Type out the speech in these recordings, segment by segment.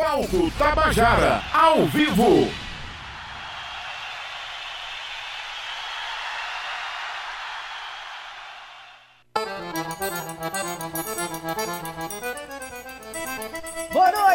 Palco Tabajara, ao vivo.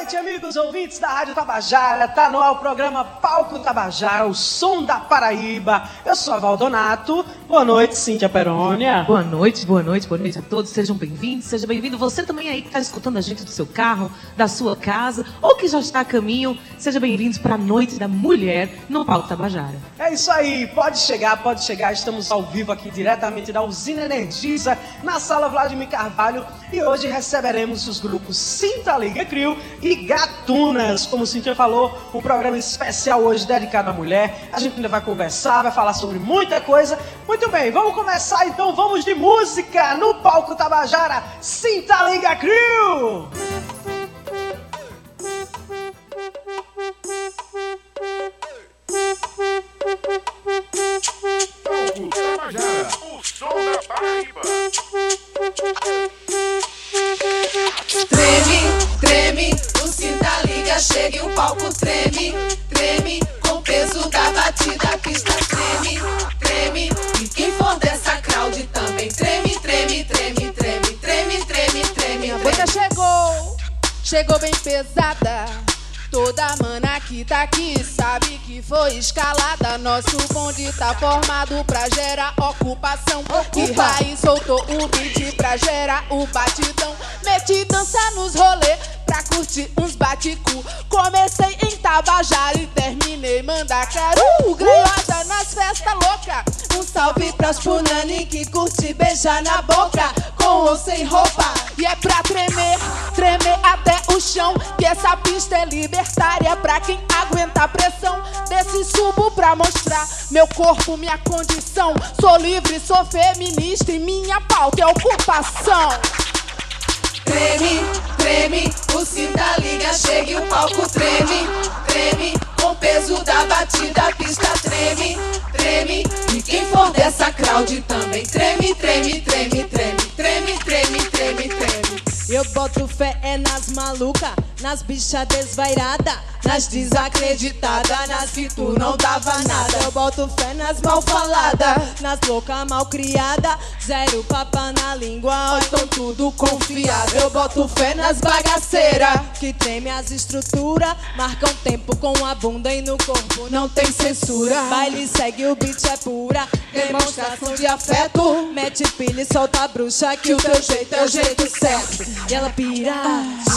noite, amigos ouvintes da Rádio Tabajara. Tá no ar o programa Palco Tabajara, o som da Paraíba. Eu sou a Valdonato. Boa noite, Cíntia Perônia. Boa noite, boa noite, boa noite a todos. Sejam bem-vindos, seja bem-vindo. Você também aí que está escutando a gente do seu carro, da sua casa, ou que já está a caminho, seja bem-vindos para a Noite da Mulher no Palco Tabajara. É isso aí, pode chegar, pode chegar. Estamos ao vivo aqui diretamente da Usina Energisa, na sala Vladimir Carvalho. E hoje receberemos os grupos Sinta Liga Crio e Gatunas. Como o Cintia falou, um programa especial hoje dedicado à mulher. A gente ainda vai conversar, vai falar sobre muita coisa. Muito bem, vamos começar então. Vamos de música no palco Tabajara. Sinta Liga Crew! Palco Tabajara, o som da Paraíba. Treme, treme, o cinta liga, chega e o palco treme, chegou bem pesada. Toda mana que tá aqui sabe que foi escalada. Nosso bonde tá formado pra gerar ocupação. E Raiz soltou o beat pra gerar o batidão. Meti dança nos rolê pra curtir uns baticu. Comecei em Tabajara e terminei Mandacaru. Greiosa nas festas louca. Um salve pras punani que curte beijar na boca. Com ou sem roupa. E é pra tremer, tremer até o chão. Que essa pista é libertária pra quem aguenta a pressão. Desse subo pra mostrar meu corpo, minha condição. Sou livre, sou feminista e minha pauta é ocupação. Treme, treme, o cinta liga, chega e o palco treme, treme, com o peso da batida, a pista treme, treme, e quem for dessa crowd também treme, treme, treme, treme, treme, treme, treme, treme. Eu boto fé é nas maluca, nas bicha desvairada, nas desacreditada, nas que tu não dava nada. Eu boto fé nas mal falada, nas louca mal criada, zero papa na língua, ó, estão tudo confiado. Eu boto fé nas bagaceira, que treme as estruturas, marcam tempo com a bunda e no corpo não tem censura. Baile segue o beat é pura, demonstração de afeto. Mete pilha e solta a bruxa que o teu jeito é o jeito certo. E ela pira,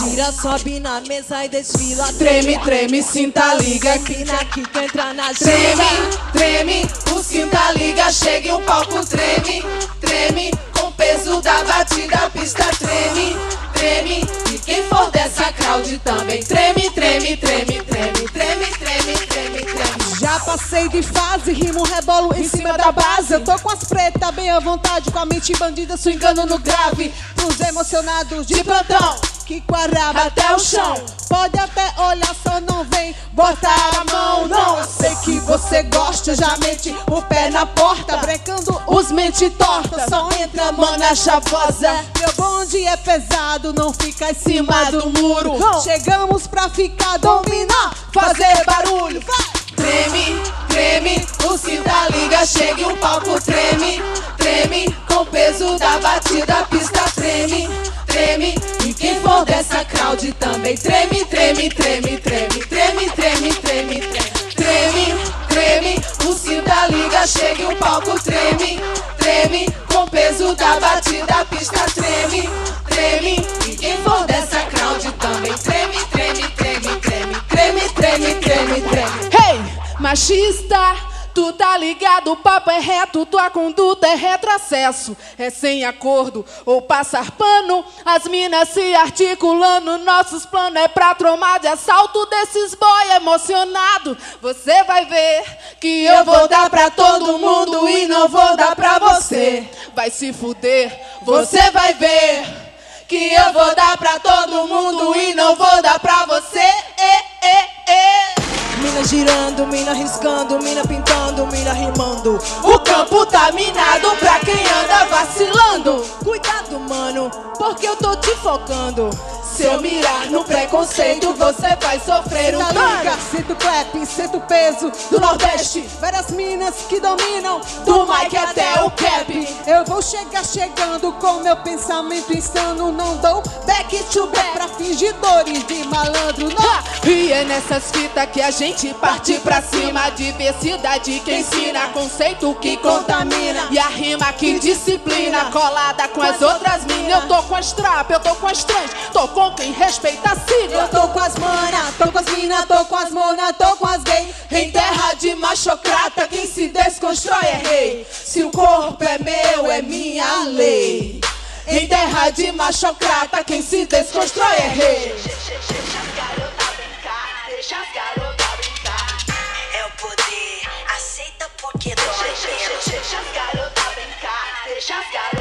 gira, sobe na mesa e desfila. Treme, treme, cinta liga, Empina aqui que entra na Treme, treme, o cinta liga, chega e o palco treme, treme, com o peso da batida, a pista treme, treme, e quem for dessa crowd também. Treme, treme, treme, treme, treme, treme, treme, treme. Já passei de fase, rimo, rebolo em cima da base. Eu tô com as pretas bem à vontade, com a mente bandida, swingando no grave. Pros emocionados de plantão, que com a raba até o chão. Pode até olhar, só não vem botar a mão, não. Eu sei que você gosta, já mete o pé na porta, brecando os mente torta. Só entra mana chavosa. Meu bonde é pesado, não fica em cima do muro. Chegamos pra ficar, dominar, fazer E o palco treme, treme Com o peso da batida a pista treme, treme E quem for dessa crowd também treme, treme, treme, treme Treme, treme, treme, treme Treme, o sim da liga chega e o palco treme, treme Com o peso da batida a pista treme, treme E quem for dessa crowd também treme, treme, treme, treme Treme, treme, treme, treme Hey! Machista! Tu tá ligado, o papo é reto, tua conduta é retrocesso. É sem acordo ou passar pano, as minas se articulando, nossos planos é pra tromar de assalto desses boy emocionado. Você vai ver que eu vou dar pra todo mundo e não vou dar pra você. Vai se fuder, você vai ver. Que eu vou dar pra todo mundo e não vou dar pra você. Eh, eh, eh. Mina girando, mina riscando, mina pintando, mina rimando. O campo tá minado pra quem anda vacilando. Cuidado, mano, porque eu tô te focando. Se eu mirar no preconceito, você vai sofrer um dano. sinto clap, sinto peso Do Nordeste, Várias minas que dominam do Mike até o Cap. Eu vou chegar chegando com meu pensamento insano Não dou back to back pra fingidores de malandro Não! E é nessas fitas que a gente parte pra cima. Diversidade que ensina, conceito que contamina. E a rima que disciplina, colada com as outras minas. Eu tô com as trap, eu tô com as trans, tô com quem respeita a sigla. eu tô com as mana, tô com as mina, tô com as mona, tô com as gay Em terra de machocrata, quem se desconstrói é rei. Se o corpo é meu, é minha lei. Em terra de machocrata, quem se desconstrói é rei. Deixa as garotas brincar. É o poder, aceita porque dói menos. Deixa as garotas brincar. Deixa as garotas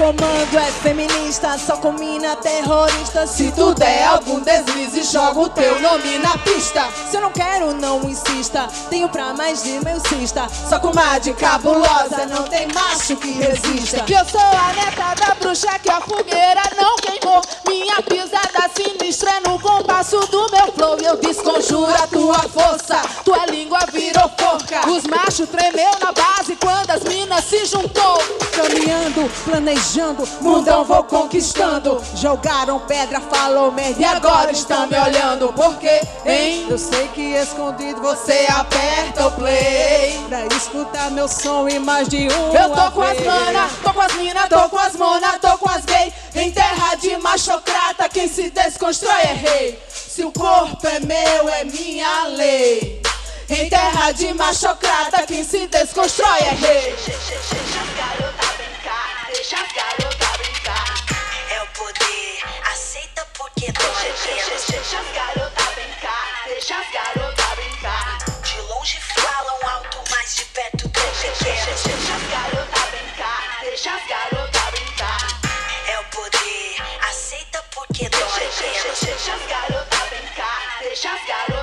comando é feminista, só com mina terrorista Se tu der algum deslize, joga o teu nome na pista. Se eu não quero, não insista Tenho pra mais de meu cista Só com uma de cabulosa, Não tem macho que resista Que eu sou a neta da bruxa que a fogueira não queimou. Minha pisada sinistra é no compasso do meu flow. Eu desconjuro a tua força. Tua língua virou forca. Os machos tremeu na base quando as minas se juntou. Caminhando, planejando, Mundão vou conquistando. Jogaram pedra, falou merda E agora estão me olhando porque, hein? Eu sei que escondido Você aperta o play. Pra escutar meu som e mais de um Eu tô com as mana, tô com as mina, tô com as mona, tô com as gay. Em terra de machocrata, quem se desconstrói é rei. Se o corpo é meu, é minha lei. Em terra de machocrata, quem se desconstrói é rei. Deixa as garotas brincar, deixa. É o poder, aceita porque dói menos. Deixa as garotas brincar, deixa as garotas brincar. De longe falam alto, mas de perto tão pequenos. Deixa as garotas brincar, deixa as garotas brincar. É o poder, aceita porque dói menos. Deixa as garotas brincar, deixa as garotas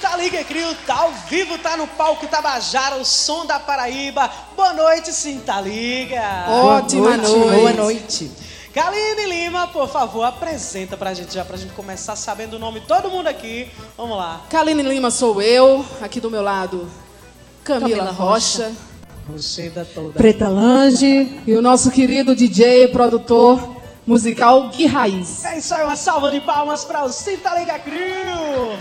Sinta Liga Crio, tá ao vivo, tá no palco Tabajara, o som da Paraíba. Boa noite, Sinta Liga. Ótima noite. Boa noite. Kaline Lima, por favor, apresenta pra gente já, pra gente começar sabendo o nome de todo mundo aqui. Vamos lá. Kaline Lima sou eu, aqui do meu lado, Camila, Camila Rocha. Você da toda. Preta Lange. E o nosso querido DJ, produtor musical Gui Raiz. É isso aí, uma salva de palmas para o Sinta Liga Crio.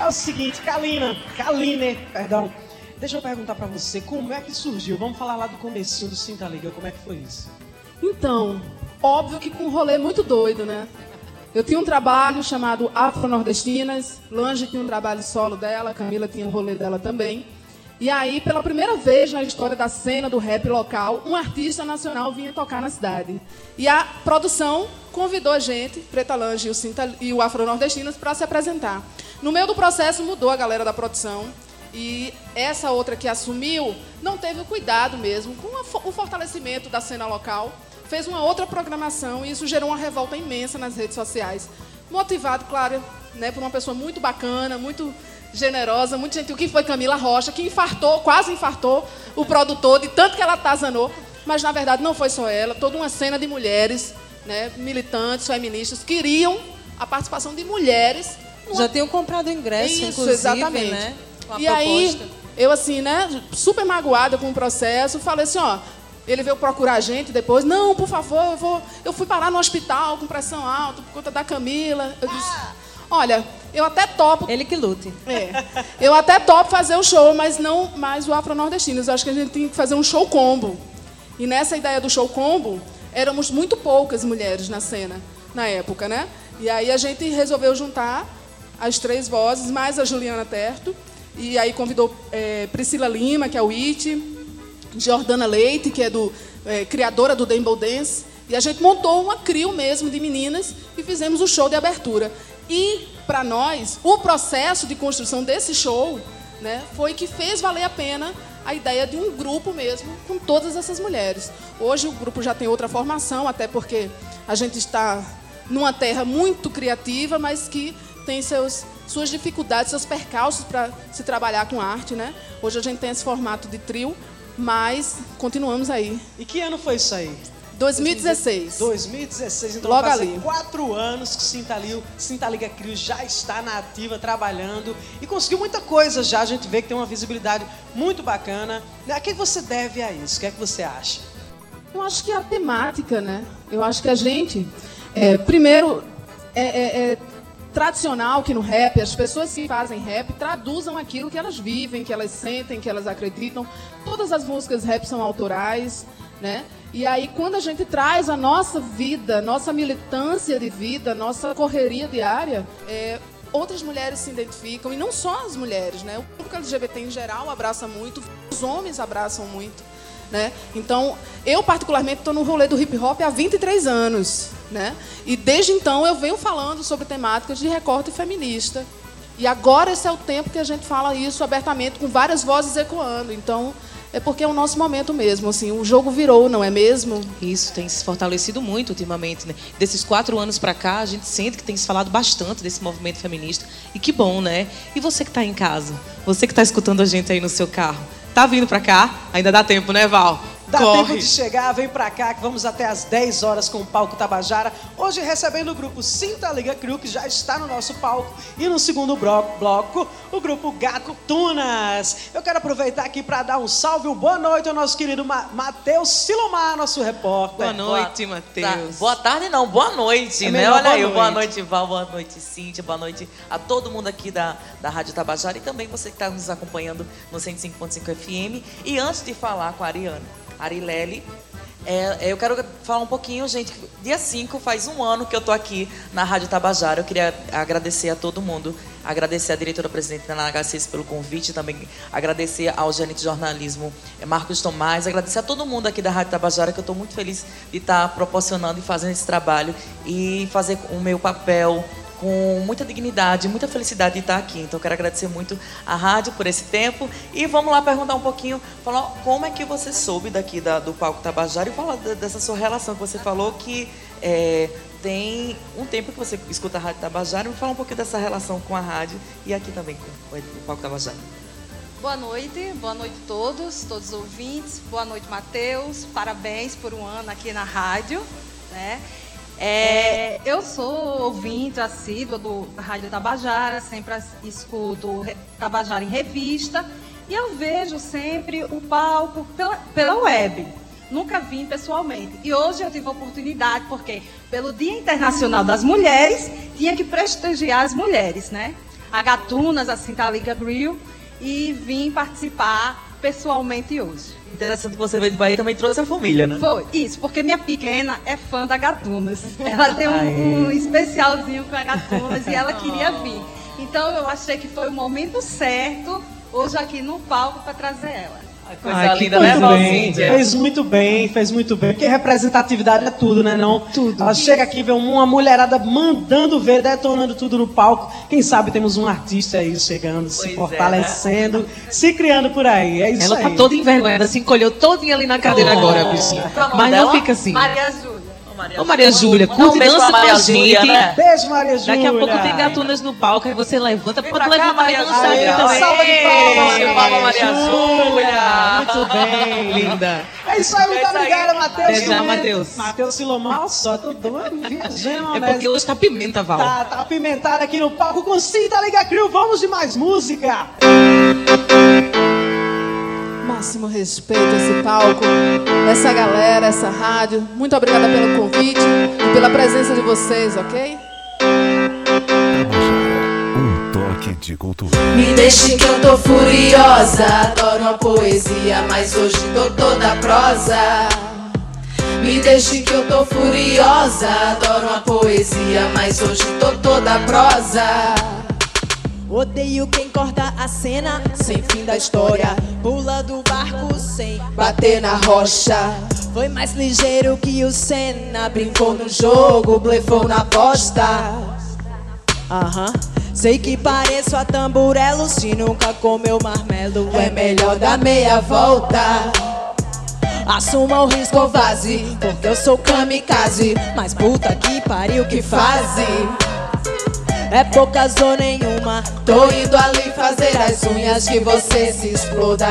É o seguinte, Kalina, Kaline, perdão. Deixa eu perguntar pra você, como é que surgiu? Vamos falar lá do comecinho do Sinta Liga, como é que foi isso? Então, óbvio que com um rolê muito doido, né? Eu tinha um trabalho chamado Afro-Nordestinas, Lange tinha um trabalho solo dela, Camila tinha um rolê dela também. E aí, pela primeira vez na história da cena do rap local, um artista nacional vinha tocar na cidade. E a produção convidou a gente, Preta Lange e o, Cinta, e o Afro-Nordestinas, para se apresentar. No meio do processo, mudou a galera da produção. E essa outra que assumiu não teve o cuidado mesmo com o fortalecimento da cena local. Fez uma outra programação e isso gerou uma revolta imensa nas redes sociais. Motivado, claro, né, por uma pessoa muito bacana, muito generosa, muito gentil, que foi Camila Rocha, que infartou, quase infartou o produtor, de tanto que ela atazanou. Mas, na verdade, não foi só ela. Toda uma cena de mulheres, né, militantes, feministas, queriam a participação de mulheres Já tenham comprado ingresso, isso, inclusive, exatamente. né? Com a e aí, eu assim, né, super magoada com o processo, falei assim, ó, ele veio procurar a gente depois, não, por favor, eu vou, eu fui parar no hospital com pressão alta por conta da Camila. Eu disse, olha, eu até topo, Ele que lute. é, eu até topo fazer o show, mas não mais o Afro Nordestinos. Eu acho que a gente tem que fazer um show combo. E nessa ideia do show combo, éramos muito poucas mulheres na cena, na época, né? E aí a gente resolveu juntar as três vozes, mais a Juliana Terto. E aí convidou eh, Priscila Lima, que é o It, Jordana Leite, que é do eh, criadora do Dembow Dance. E a gente montou uma crio mesmo de meninas e fizemos o show de abertura. E para nós, o processo de construção desse show né, foi que fez valer a pena a ideia de um grupo mesmo com todas essas mulheres. Hoje o grupo já tem outra formação, até porque a gente está numa terra muito criativa, mas que tem seus, suas dificuldades, seus percalços para se trabalhar com arte. Né? Hoje a gente tem esse formato de trio, mas continuamos aí. E que ano foi isso aí? 2016. 2016, então Logo ali. quatro anos que o Sintalio, Sinta Liga Crio já está na ativa, trabalhando e conseguiu muita coisa já. A gente vê que tem uma visibilidade muito bacana. A que você deve a isso? O que é que você acha? Eu acho que é a temática, né? Eu acho que a gente, é, primeiro, é, é- é tradicional que no rap as pessoas que fazem rap traduzam aquilo que elas vivem, que elas sentem, que elas acreditam. Todas as músicas rap são autorais, né? E aí quando a gente traz a nossa vida, nossa militância de vida, nossa correria diária, é, outras mulheres se identificam e não só as mulheres, né? O público LGBT em geral abraça muito, os homens abraçam muito. Né? Então, eu particularmente estou no rolê do hip hop há 23 anos. Né? E desde então eu venho falando sobre temáticas de recorte feminista. E agora esse é o tempo que a gente fala isso abertamente, com várias vozes ecoando. Então, é porque é o nosso momento mesmo. Assim, o jogo virou, não é mesmo? Isso tem se fortalecido muito ultimamente, né? Desses quatro anos pra cá, a gente sente que tem se falado bastante desse movimento feminista. E que bom, né? E você que tá em casa, você que tá escutando a gente aí no seu carro, tá vindo pra cá? Ainda dá tempo, né, Val? Dá Corre. tempo de chegar, vem pra cá que vamos até às 10 horas com o palco Tabajara. Hoje recebendo o grupo Sinta Liga Crew, que já está no nosso palco. E no segundo bloco, o grupo Gato Tunas. Eu quero aproveitar aqui para dar um salve, um boa noite ao nosso querido Ma Matheus Silomar, nosso repórter. Boa noite, Matheus. Tá. Boa tarde, não, boa noite, É né? melhor Olha boa aí, noite. boa noite, Val, boa noite, Cíntia, boa noite a todo mundo aqui da, da Rádio Tabajara e também você que está nos acompanhando no 105.5 FM. E antes de falar com a Ariane, Arilele, é, eu quero falar um pouquinho, gente. Dia 5 faz um ano que eu tô aqui na Rádio Tabajara. Eu queria agradecer a todo mundo, agradecer à diretora-presidente da NHCS pelo convite, também agradecer ao gerente de jornalismo eh, Marcos Tomás, agradecer a todo mundo aqui da Rádio Tabajara, que eu estou muito feliz de estar proporcionando e fazendo esse trabalho e fazer o meu papel com muita dignidade, muita felicidade de estar aqui. Então, quero agradecer muito à rádio por esse tempo. E vamos lá perguntar um pouquinho, falar como é que você soube daqui da- do Palco Tabajara e falar dessa sua relação que você falou que é, tem um tempo que você escuta a Rádio Tabajara. Me fala um pouquinho dessa relação com a rádio e aqui também com o Palco Tabajara. Boa noite, boa noite a todos, todos os ouvintes. Boa noite, Matheus. Parabéns por um ano aqui na rádio. Né? É, eu sou ouvinte assídua do da Rádio Tabajara, sempre escuto Tabajara em revista e eu vejo sempre o palco pela, pela web. Nunca vim pessoalmente. E hoje eu tive a oportunidade, porque pelo Dia Internacional das Mulheres, tinha que prestigiar as mulheres, né? A Gatunas, a Cintaliga Grill, e vim participar pessoalmente hoje. Interessante que você veio de Bahia e também trouxe a família, né? Foi, isso, porque minha pequena é fã da Gatunas. Ela tem um, um especialzinho com a Gatunas e ela queria vir. Então eu achei que foi o momento certo, hoje aqui no palco, para trazer ela. Coisa Ai, linda, né. Valcíndia? Fez muito bem, fez muito bem. Porque representatividade é tudo, né? Não? Tudo. Ela chega aqui, vê uma mulherada mandando ver, detonando tudo no palco. Quem sabe temos um artista aí chegando, se Pois é, fortalecendo, se criando por aí. É isso Ela aí. tá toda envergonhada, se encolheu todinha ali na cadeira agora, bichinha. Nome Mas não dela? fica assim. Maria Júlia. Ô, Maria Júlia, um curte beijo dança pra com Maria a Júlia, gente. né? Beijo, Maria Júlia. Daqui a pouco tem gatunas no palco, aí você levanta, Vem pode cá, levantar Maria dançar aqui também. Salva de palmas, Maria Júlia. Muito bem. Linda. É isso aí, muito obrigada, Matheus. Até já, Matheus. Matheus Silomar, só tô doido, viajando, É né? porque hoje tá pimenta, Val. Tá, tá apimentado aqui no palco com Cinta Liga Crew. Vamos de mais música. Máximo respeito a esse palco, essa galera, essa rádio. Muito obrigada pelo convite e pela presença de vocês, ok? Um toque de cultura. Me deixe que eu tô furiosa. Adoro uma poesia, mas hoje tô toda prosa. Me deixe que eu tô furiosa. Adoro uma poesia, mas hoje tô toda prosa. Odeio quem corta a cena sem fim da história. Pula do barco sem Bater na rocha. Foi mais ligeiro que o Senna. Brincou no jogo, blefou na aposta. Aham. Sei que pareço a tamburelo se nunca comeu marmelo. É melhor dar meia volta. Assuma o risco vaze, porque eu sou kamikaze. Mas puta que pariu que fase. É poucas ou nenhuma. Tô indo ali fazer as unhas que você se exploda.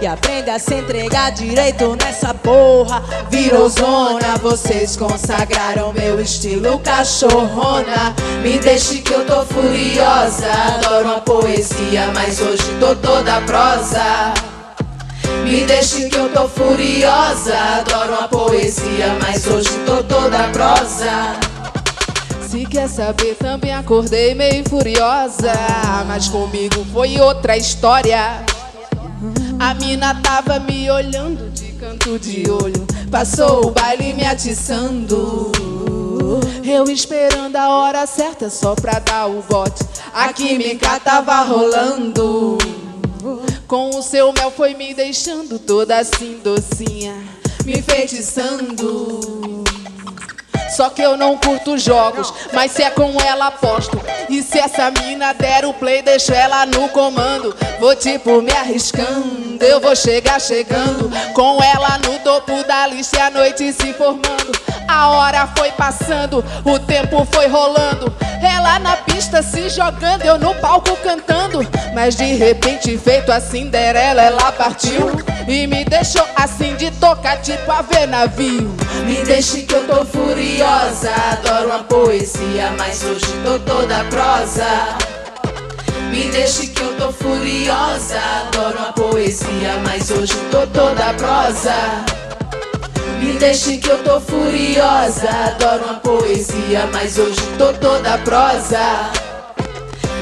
E aprende a se entregar direito nessa porra. Virou zona, vocês consagraram meu estilo cachorrona. Me deixe que eu tô furiosa. Adoro a poesia, mas hoje tô toda prosa. Me deixe que eu tô furiosa. Adoro a poesia, mas hoje tô toda prosa. Se quer saber, também acordei meio furiosa. Mas comigo foi outra história. A mina tava me olhando de canto de olho. Passou o baile me atiçando. Eu esperando a hora certa só pra dar o bote. A química tava rolando. Com o seu mel foi me deixando toda assim docinha, me feitiçando. Só que eu não curto jogos, mas se é com ela aposto. E se essa mina der o play, deixo ela no comando. Vou tipo me arriscando, eu vou chegar chegando. Com ela no topo da lista e a noite se formando. A hora foi passando, o tempo foi rolando. Ela na pista se jogando, eu no palco cantando. Mas de repente, feito a Cinderela, ela partiu. E me deixou assim de tocar, tipo a ver navio. Me deixe que eu tô furiosa. Adoro uma poesia, mas hoje tô toda prosa. Me deixe que eu tô furiosa. Adoro uma poesia, mas hoje tô toda prosa. Me deixe que eu tô furiosa. Adoro uma poesia, mas hoje tô toda prosa.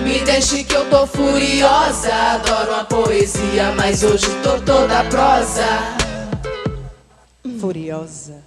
Me deixe que eu tô furiosa. Adoro uma poesia, mas hoje tô toda prosa. Furiosa.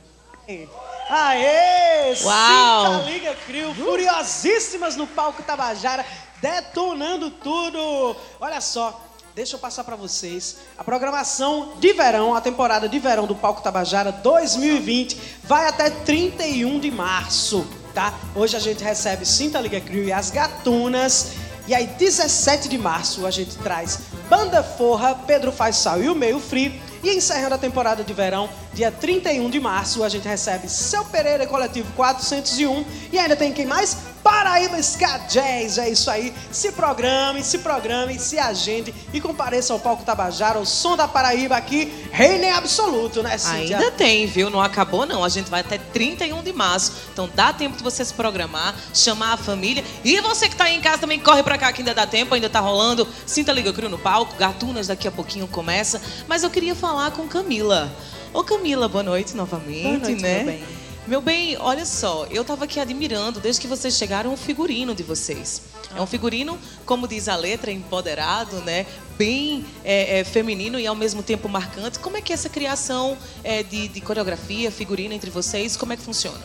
Aê! Uau! Cinta Liga Crio, furiosíssimas no palco Tabajara, detonando tudo. Olha só, deixa eu passar para vocês. A programação de verão, a temporada de verão do Palco Tabajara 2020 vai até 31 de março, tá? Hoje a gente recebe Cinta Liga Crio e as Gatunas. E aí, 17 de março, a gente traz Banda Forra, Pedro Faisal e o Meio Free. E encerrando a temporada de verão, dia 31 de março, a gente recebe Seu Pereira Coletivo 401. E ainda tem quem mais? Paraíba Ska Jazz. É isso aí. Se programe, se programe, se agende e compareça ao palco Tabajara, o som da Paraíba aqui, reino em absoluto, né, Cíntia? Ainda tem, viu? Não acabou, não. A gente vai até 31 de março. Então dá tempo de você se programar, chamar a família. E você que tá aí em casa também corre pra cá que ainda dá tempo, ainda tá rolando. Sinta Liga Crio no palco. Gatunas daqui a pouquinho começa. Mas eu queria falar com Camila. Ô Camila, boa noite novamente, Boa noite, né? meu bem. Meu bem, olha só, eu tava aqui admirando desde que vocês chegaram o figurino de vocês. É um figurino, como diz a letra, empoderado, né? Bem é, é, feminino e ao mesmo tempo marcante. Como é que é essa criação é, de, de coreografia, figurino entre vocês, como é que funciona?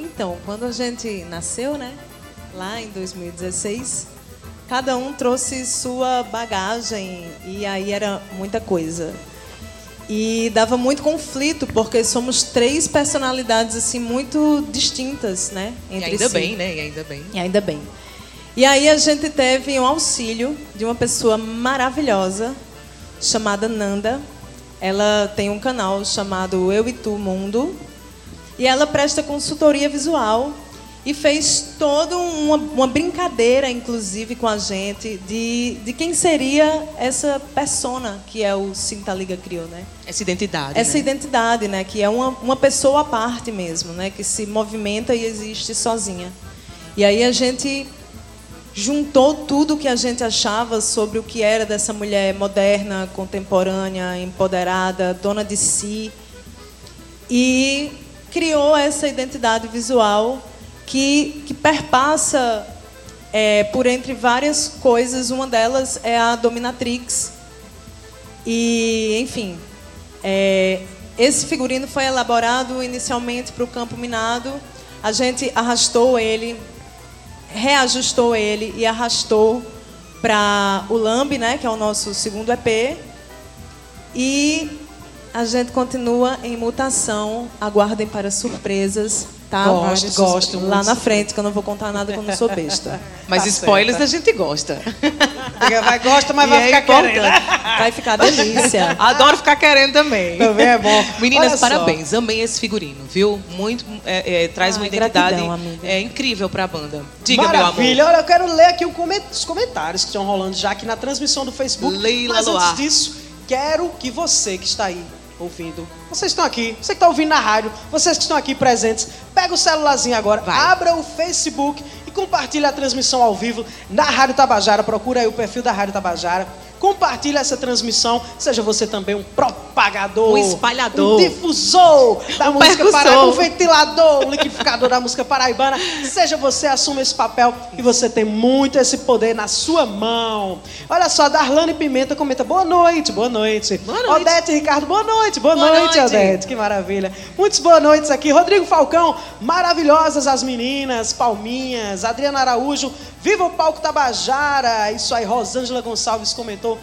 Então, quando a gente nasceu, né? Lá em 2016, cada um trouxe sua bagagem e aí era muita coisa. E dava muito conflito, porque somos três personalidades assim muito distintas, né? E Entre ainda si. bem, né? E ainda bem. E ainda bem. E aí a gente teve um auxílio de uma pessoa maravilhosa chamada Nanda. Ela tem um canal chamado Eu e Tu Mundo. E ela presta consultoria visual e fez toda uma, uma brincadeira, inclusive, com a gente de, de quem seria essa persona que é o Sinta Liga Criou, né? Essa identidade. Essa né? identidade, né? Que é uma, uma pessoa à parte mesmo, né? Que se movimenta e existe sozinha. E aí a gente juntou tudo que a gente achava sobre o que era dessa mulher moderna, contemporânea, empoderada, dona de si. E criou essa identidade visual que, que perpassa é, por entre várias coisas. Uma delas é a dominatrix. E, enfim, é, esse figurino foi elaborado inicialmente para o campo minado. A gente arrastou ele, reajustou ele e arrastou para o Lambe, né, que é o nosso segundo EP. E a gente continua em mutação. Aguardem para surpresas. Tá? Gosto, gosto Lá muito. na frente, que eu não vou contar nada que eu não sou besta. Mas Tá spoilers certo. a gente gosta. Vai, gosta, mas E vai é ficar importante. querendo. Vai ficar delícia. Adoro ficar querendo também. Também é bom. Meninas, Olha só. parabéns. Amei esse figurino, viu? Muito. é, é, traz Ai, uma identidade gratidão, é, incrível pra banda. Diga, Maravilha. meu amor. Olha, eu quero ler aqui os comentários que estão rolando já aqui na transmissão do Facebook. Leila Mas Luar. antes disso, quero que você que está aí ouvindo, vocês estão aqui, você que está ouvindo na rádio, vocês que estão aqui presentes, pega o celularzinho agora, Vai. abra o Facebook e compartilhe a transmissão ao vivo na Rádio Tabajara. Procura aí o perfil da Rádio Tabajara. Compartilhe essa transmissão, seja você também um propagador, Um espalhador. um difusor da Um música paraibana, um ventilador, um liquidificador da música paraibana. Seja você, assuma esse papel e você tem muito esse poder na sua mão. Olha só, Darlane Pimenta comenta: boa noite, boa noite. Boa noite. Odete Ricardo, boa noite, boa, Boa noite, noite. Odete. Que maravilha. Muitas boas noites aqui. Rodrigo Falcão, maravilhosas as meninas, Palminhas, Adriana Araújo, viva o palco Tabajara. Isso aí, Rosângela Gonçalves comentou.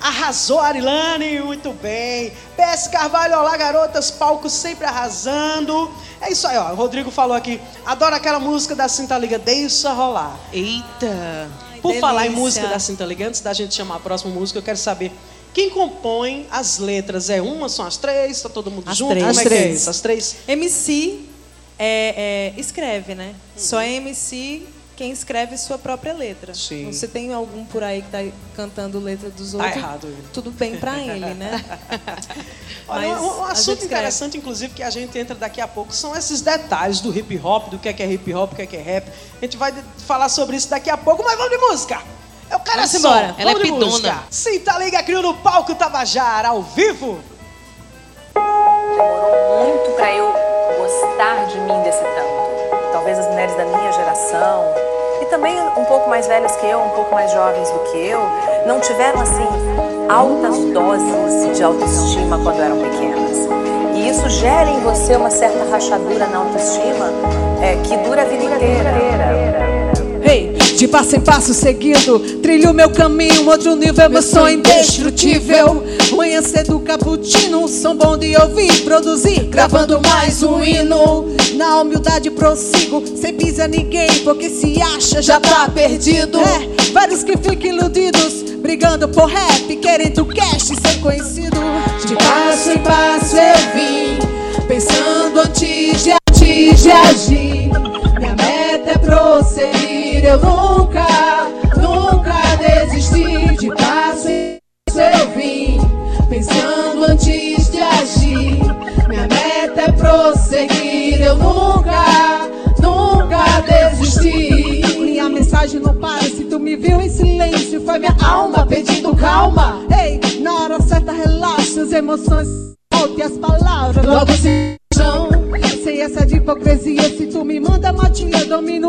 Arrasou, Arilane, muito bem. PS Carvalho, olá, garotas, palco sempre arrasando. É isso aí, ó. O Rodrigo falou aqui. Adoro aquela música da Cinta Liga, deixa rolar. Eita. Por delícia. falar em música da Cinta Liga, antes da gente chamar a próxima música, eu quero saber quem compõe as letras. É uma, são as três? Tá todo mundo As junto? três. Como é As que é três. isso? As três? MC é, é, escreve, né? Só é MC quem escreve sua própria letra. Sim. Você tem algum por aí que tá cantando letra dos outros? errado ele. Tudo bem pra ele, né? Olha, Mas um, um assunto escreve. interessante, inclusive, que a gente entra daqui a pouco, são esses detalhes do hip hop, do que é que é hip hop, do que é que é rap. A gente vai falar sobre isso daqui a pouco, mas vamos de música! Eu quero Vamos é embora. som, Ela é vamos pidona. música. Cinta Liga Crio no palco Tabajara, ao vivo. demorou muito para eu gostar de mim desse tanto. Talvez as mulheres da minha geração e também um pouco mais velhas que eu, um pouco mais jovens do que eu, não tiveram assim altas doses de autoestima quando eram pequenas. E isso gera em você uma certa rachadura na autoestima é, que dura a vida inteira. De passo em passo seguindo, trilho meu caminho, outro nível, meu sonho indestrutível. Manhã cedo, cappuccino, som bom de ouvir, produzir, gravando mais um hino. Na humildade prossigo, sem pisar ninguém, porque se acha já tá perdido. É, vários que ficam iludidos, brigando por rap, querendo cash ser conhecido. De passo em passo eu vim, pensando antes de, antes de agir. Minha meta é prosseguir, eu nunca, nunca desisti. De passo em passo eu vim, pensando antes de agir. Minha meta é prosseguir, eu nunca, nunca desisti. Minha mensagem não para, se tu me viu em silêncio, foi minha alma pedindo calma. Ei, na hora certa relaxa as emoções, solte as palavras, logo se chão. Sem essa de hipocrisia, se tu me manda matinha, eu domino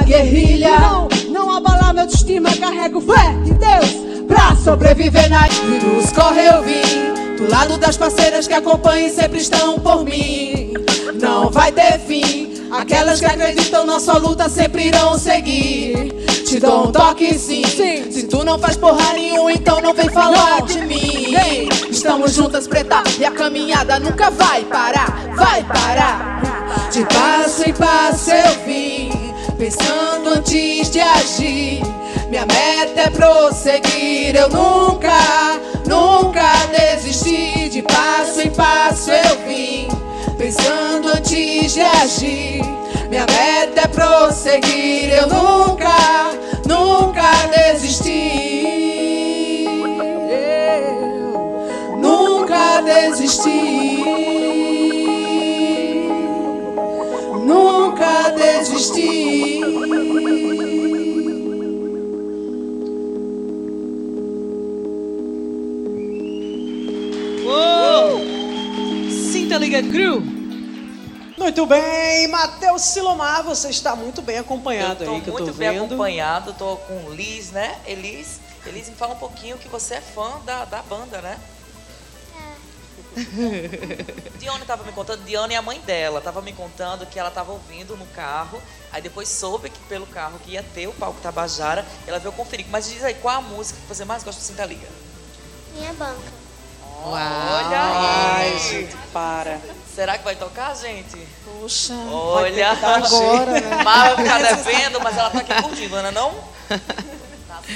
guerrilha. Não, não abalar meu autoestima, carrego fé em Deus pra sobreviver na Dos corre eu vim, do lado das parceiras que acompanham e sempre estão por mim. Não vai ter fim, aquelas que acreditam na sua luta sempre irão seguir. Te dou um toque sim, se tu não faz porra nenhuma, então não vem falar de mim. Ei, estamos juntas, preta, e a caminhada nunca vai parar, vai parar. De passo em passo eu vim, pensando antes de agir. Minha meta é prosseguir, eu nunca, nunca desisti. De passo em passo eu vim, pensando antes de agir. Minha meta é prosseguir, eu nunca, desisti. Uou! Cinta Liga Crew. Muito bem, Matheus Silomar, você está muito bem acompanhado eu tô aí, que eu muito tô bem vendo. acompanhado, tô com Liz, né? Elis. Elis, me fala um pouquinho que você é fã da, da banda, né? Dione tava me contando, Dione é a mãe dela, tava me contando que ela tava ouvindo no carro, aí depois soube que pelo carro que ia ter o palco Tabajara, ela veio conferir. Mas diz aí, qual a música que você mais gosta do Cinta Liga? Minha banca. Olha Ai, aí. gente, para. Será que vai tocar, gente? Poxa. Olha, agora, né? Mas vai ficar devendo, mas ela tá aqui curtindo, não é não?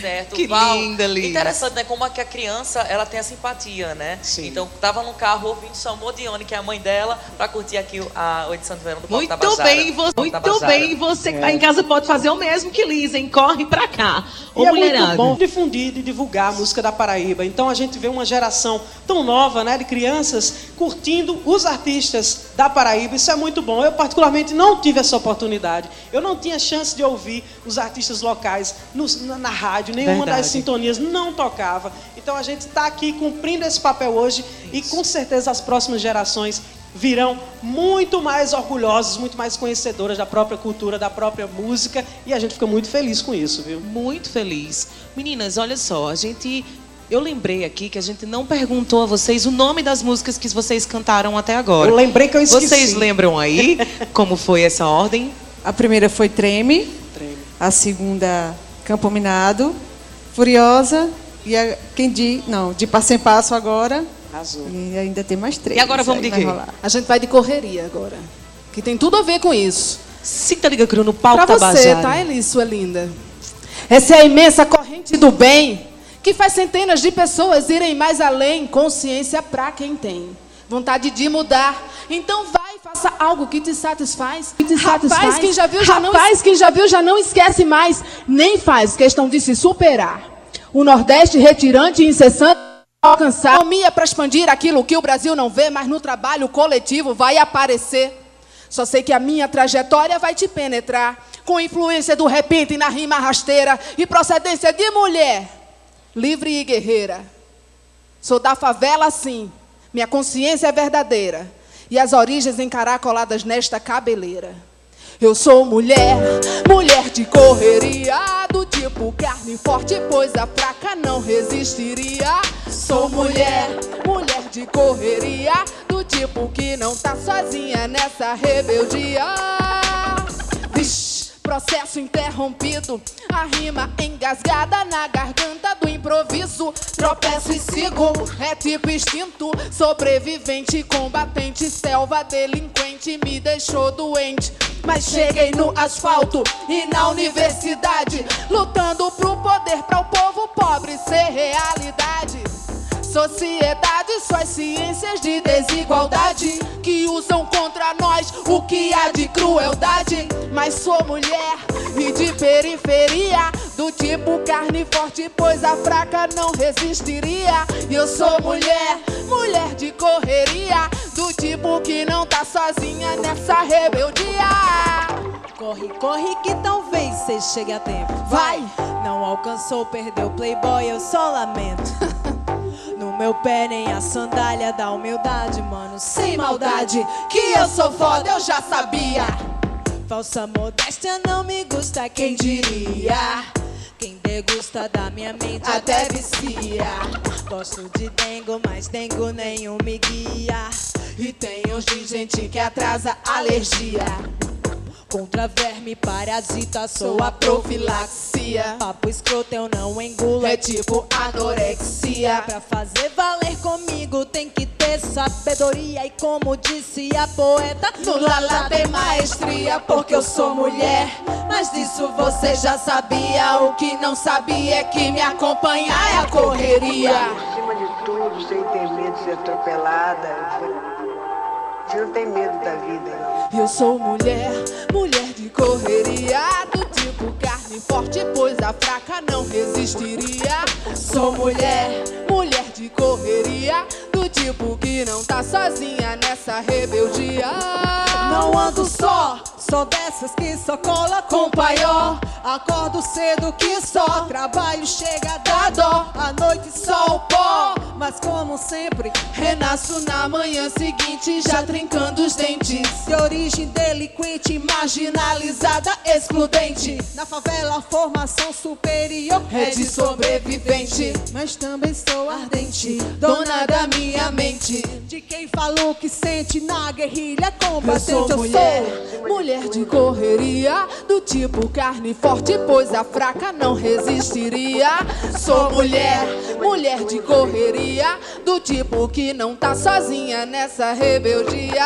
Certo. Que Val, linda, linda. Interessante, né? Como é que a criança, ela tem a simpatia, né? Sim. Então, tava no carro ouvindo, chamou Dione, que é a mãe dela, pra curtir aqui o- a edição de verão do Muito Tabajara. bem, vo- Palco muito bem. Você que tá em casa pode fazer o mesmo que Liz, hein? Corre pra cá. Ô, E é muito bom difundir e divulgar a música da Paraíba. Então a gente vê uma geração tão nova, né, de crianças curtindo os artistas da Paraíba. Isso é muito bom. Eu particularmente não tive essa oportunidade. Eu não tinha chance de ouvir os artistas locais no- na, na rádio. Nenhuma Verdade. das sintonias não tocava. Então a gente está aqui cumprindo esse papel hoje e com certeza as próximas gerações virão muito mais orgulhosos, muito mais conhecedoras da própria cultura, da própria música e a gente fica muito feliz com isso, viu? Muito feliz. Meninas, olha só, a gente. Eu lembrei aqui que a gente não perguntou a vocês o nome das músicas que vocês cantaram até agora. Eu lembrei que eu esqueci. Vocês lembram aí como foi essa ordem? A primeira foi Treme, a segunda Campo Minado, Furiosa e a, quem de não de passo em passo agora. Arrasou. E ainda tem mais três. E agora vamos de quê? rolar. A gente vai de correria agora. Que tem tudo a ver com isso. Sinta Liga Cru no palco Pra você, Tabajara. tá, Elis, sua linda? Essa é a imensa corrente do bem que faz centenas de pessoas irem mais além. Consciência pra quem tem vontade de mudar. Então vai, faça algo que te satisfaz. Que te Rapaz, quem já viu já não Rapaz, quem já viu já não esquece mais, nem faz questão de se superar. O Nordeste retirante e incessante alcançar economia para expandir aquilo que o Brasil não vê, mas no trabalho coletivo vai aparecer. Só sei que a minha trajetória vai te penetrar com influência do repente na rima rasteira e procedência de mulher livre e guerreira. Sou da favela, sim. Minha consciência é verdadeira. E as origens encaracoladas nesta cabeleira. Eu sou mulher, mulher de correria, do tipo carne forte, pois a fraca não resistiria. Sou mulher, mulher de correria, do tipo que não tá sozinha nessa rebeldia. Processo interrompido, a rima engasgada na garganta do improviso. Tropeço e sigo, é tipo instinto, sobrevivente, combatente, selva delinquente, me deixou doente. Mas cheguei no asfalto e na universidade, lutando pro poder para o povo pobre ser realidade. Sociedade, suas ciências de desigualdade que usam contra nós o que há de crueldade. Mas sou mulher e de periferia, do tipo carne forte, pois a fraca não resistiria. E eu sou mulher, mulher de correria, do tipo que não tá sozinha nessa rebeldia. Corre, corre que talvez você chegue a tempo. Vai. Não alcançou, perdeu Playboy, eu só lamento. Meu pé nem a sandália da humildade, mano. Sem maldade, que eu sou foda, eu já sabia. Falsa modéstia não me gusta, quem diria? Quem degusta da minha mente até vicia. Gosto de dengo, mas dengo nenhum me guia. E tem hoje gente que atrasa alergia. Contra verme, parasita, sou a profilaxia. Papo escroto eu não engulo, É tipo anorexia. Pra fazer valer comigo tem que ter sabedoria E como disse a poeta No Lala tem maestria, porque eu sou mulher. Mas disso você já sabia. O que não sabia é que me acompanhar é a correria. Por cima de tudo, sem ter medo de ser atropelada. Você não tem medo da vida, não. Eu sou mulher, mulher de correria, do tipo carne forte, pois a fraca não resistiria. Sou mulher, mulher de correria, do tipo que não tá sozinha nessa rebeldia. Não ando só, sou dessas que só cola com paió Acordo cedo que só, trabalho chega a dar dó À noite só o pó, mas como sempre Renasço na manhã seguinte, já trincando os dentes. De origem delinquente, Marginalizada, excludente. Na favela a formação superior É de sobrevivente, Mas também sou ardente dona da minha mente. De quem falou que sente na guerrilha Eu combatente sou eu mulher, sou. Mulher de correria, do tipo carne forte, pois a fraca não resistiria. Sou mulher, mulher de correria, do tipo que não tá sozinha nessa rebeldia.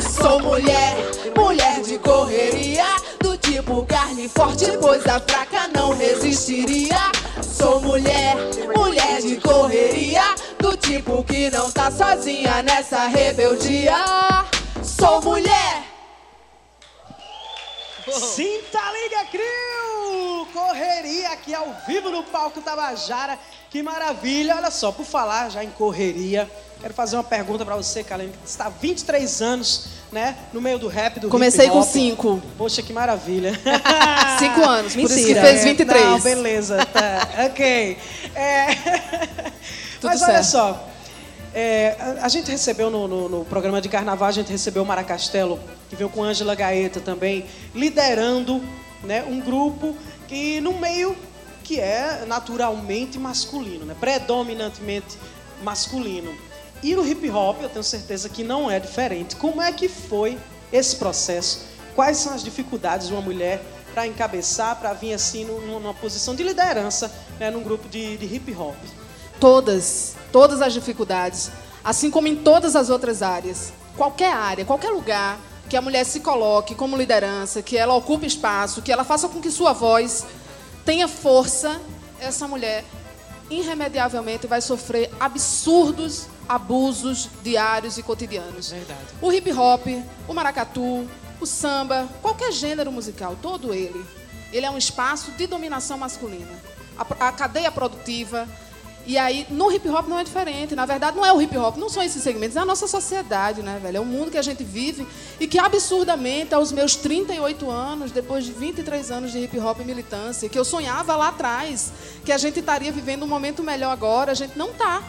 Sou mulher, mulher de correria, do tipo carne forte, pois a fraca não resistiria. Sou mulher, mulher de correria, do tipo que não tá sozinha nessa rebeldia. Sou mulher. Sinta Liga Crio! Correria aqui ao vivo no palco Tabajara. Que maravilha! Olha só, por falar já em correria, quero fazer uma pergunta pra você, Kalene. Você está há 23 anos, né, no meio do rap, do Comecei hip com hop. cinco. Poxa, que maravilha. Cinco anos, por isso que fez 23. Não, beleza, tá, ok. É... Tudo Mas olha certo. só, é, a, gente recebeu no, no- no programa de carnaval, a gente recebeu o Mara Castelo, que veio com Ângela Gaeta também, liderando né, um grupo que no meio que é naturalmente masculino, né, predominantemente masculino. E no hip hop eu tenho certeza que não é diferente. Como é que foi esse processo? Quais são as dificuldades de uma mulher para encabeçar, para vir assim num- numa posição de liderança né, num grupo de, de hip hop? Todas, todas as dificuldades, assim como em todas as outras áreas. Qualquer área, qualquer lugar que a mulher se coloque como liderança, que ela ocupe espaço, que ela faça com que sua voz tenha força, essa mulher irremediavelmente vai sofrer absurdos abusos diários e cotidianos. Verdade. O hip hop, o maracatu, o samba, qualquer gênero musical, todo ele, ele é um espaço de dominação masculina. A, a cadeia produtiva. E aí, no hip hop não é diferente. Na verdade, não é o hip hop, não são esses segmentos, é a nossa sociedade, né, velho? É o mundo que a gente vive e que absurdamente, aos meus 38 anos, depois de 23 anos de hip hop e militância, que eu sonhava lá atrás, que a gente estaria vivendo um momento melhor agora, a gente não tá.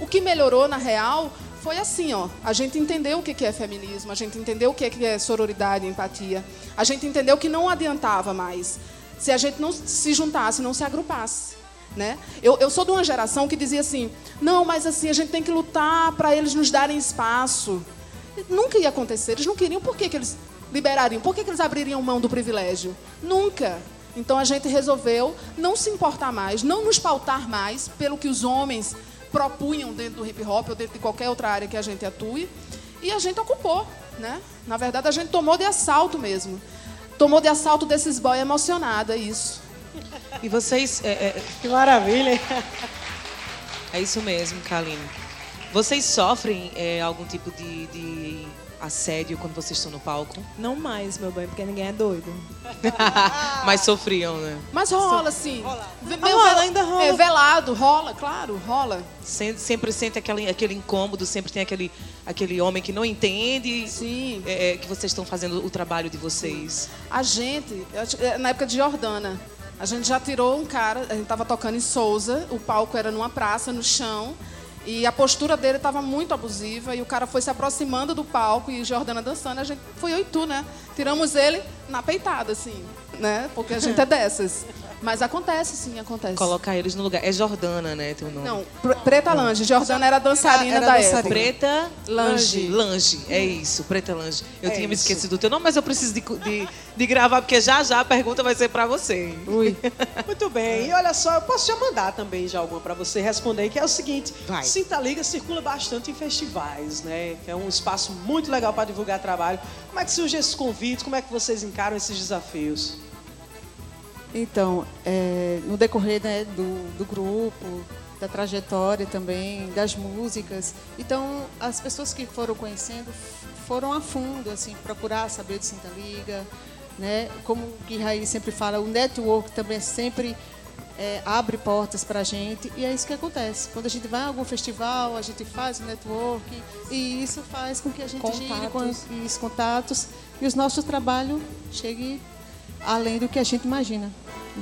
O que melhorou, na real, foi assim, ó. A gente entendeu o que é feminismo, a gente entendeu o que que é sororidade, empatia. A gente entendeu que não adiantava mais se a gente não se juntasse, não se agrupasse. Né? Eu, eu sou de uma geração que dizia assim: não, mas assim, a gente tem que lutar para eles nos darem espaço. Nunca ia acontecer. Eles não queriam. Por que, que eles liberariam? Por que, que eles abririam mão do privilégio? Nunca. Então a gente resolveu não se importar mais, não nos pautar mais pelo que os homens propunham dentro do hip hop ou dentro de qualquer outra área que a gente atue. E a gente ocupou. Né? Na verdade, a gente tomou de assalto mesmo. Tomou de assalto desses boy emocionada, isso. E vocês. É, é, que maravilha! hein? É isso mesmo, Kaline. Vocês sofrem é, algum tipo de, de assédio quando vocês estão no palco? Não mais, meu bem, porque ninguém é doido. Mas sofriam, né? Mas rola, assim. Ve- meio Rola, vel- ainda rola. É, velado, rola, claro, rola. Sem- Sempre sente aquele, aquele incômodo, sempre tem aquele, aquele homem que não entende Sim. é, é, que vocês estão fazendo o trabalho de vocês. A gente, é, na época de Jordana, a gente já tirou um cara, a gente tava tocando em Souza, o palco era numa praça, no chão, e a postura dele estava muito abusiva, e o cara foi se aproximando do palco, e Jordana dançando, a gente, foi eu e tu, né? Tiramos ele na peitada, assim, né? Porque a gente é dessas. Mas acontece, sim, acontece. Colocar eles no lugar. É Jordana, né? Teu nome. Não, Pre- Preta Lange. Jordana era dançarina Era da dançarina. época. Preta Lange. Lange, é isso, Preta Lange. Eu É tinha me isso. esquecido do teu nome, mas eu preciso de, de, de gravar, porque já já a pergunta vai ser pra você. Ui. Muito bem. E olha só, eu posso já mandar também já alguma para você responder, que é o seguinte: Vai. Sinta Liga circula bastante em festivais, né? Que é um espaço muito legal para divulgar trabalho. Como é que surge esse convite? Como é que vocês encaram esses desafios? Então, é, no decorrer né, do, do grupo, da trajetória também, das músicas, então as pessoas que foram conhecendo foram a fundo, assim, procurar saber de Sinta Liga, né? Como o Gui Raí sempre fala, o network também sempre é, abre portas para a gente e é isso que acontece. Quando a gente vai a algum festival, a gente faz o network e isso faz com que a gente gire com Contatos. os contatos e os nossos trabalhos cheguem além do que a gente imagina.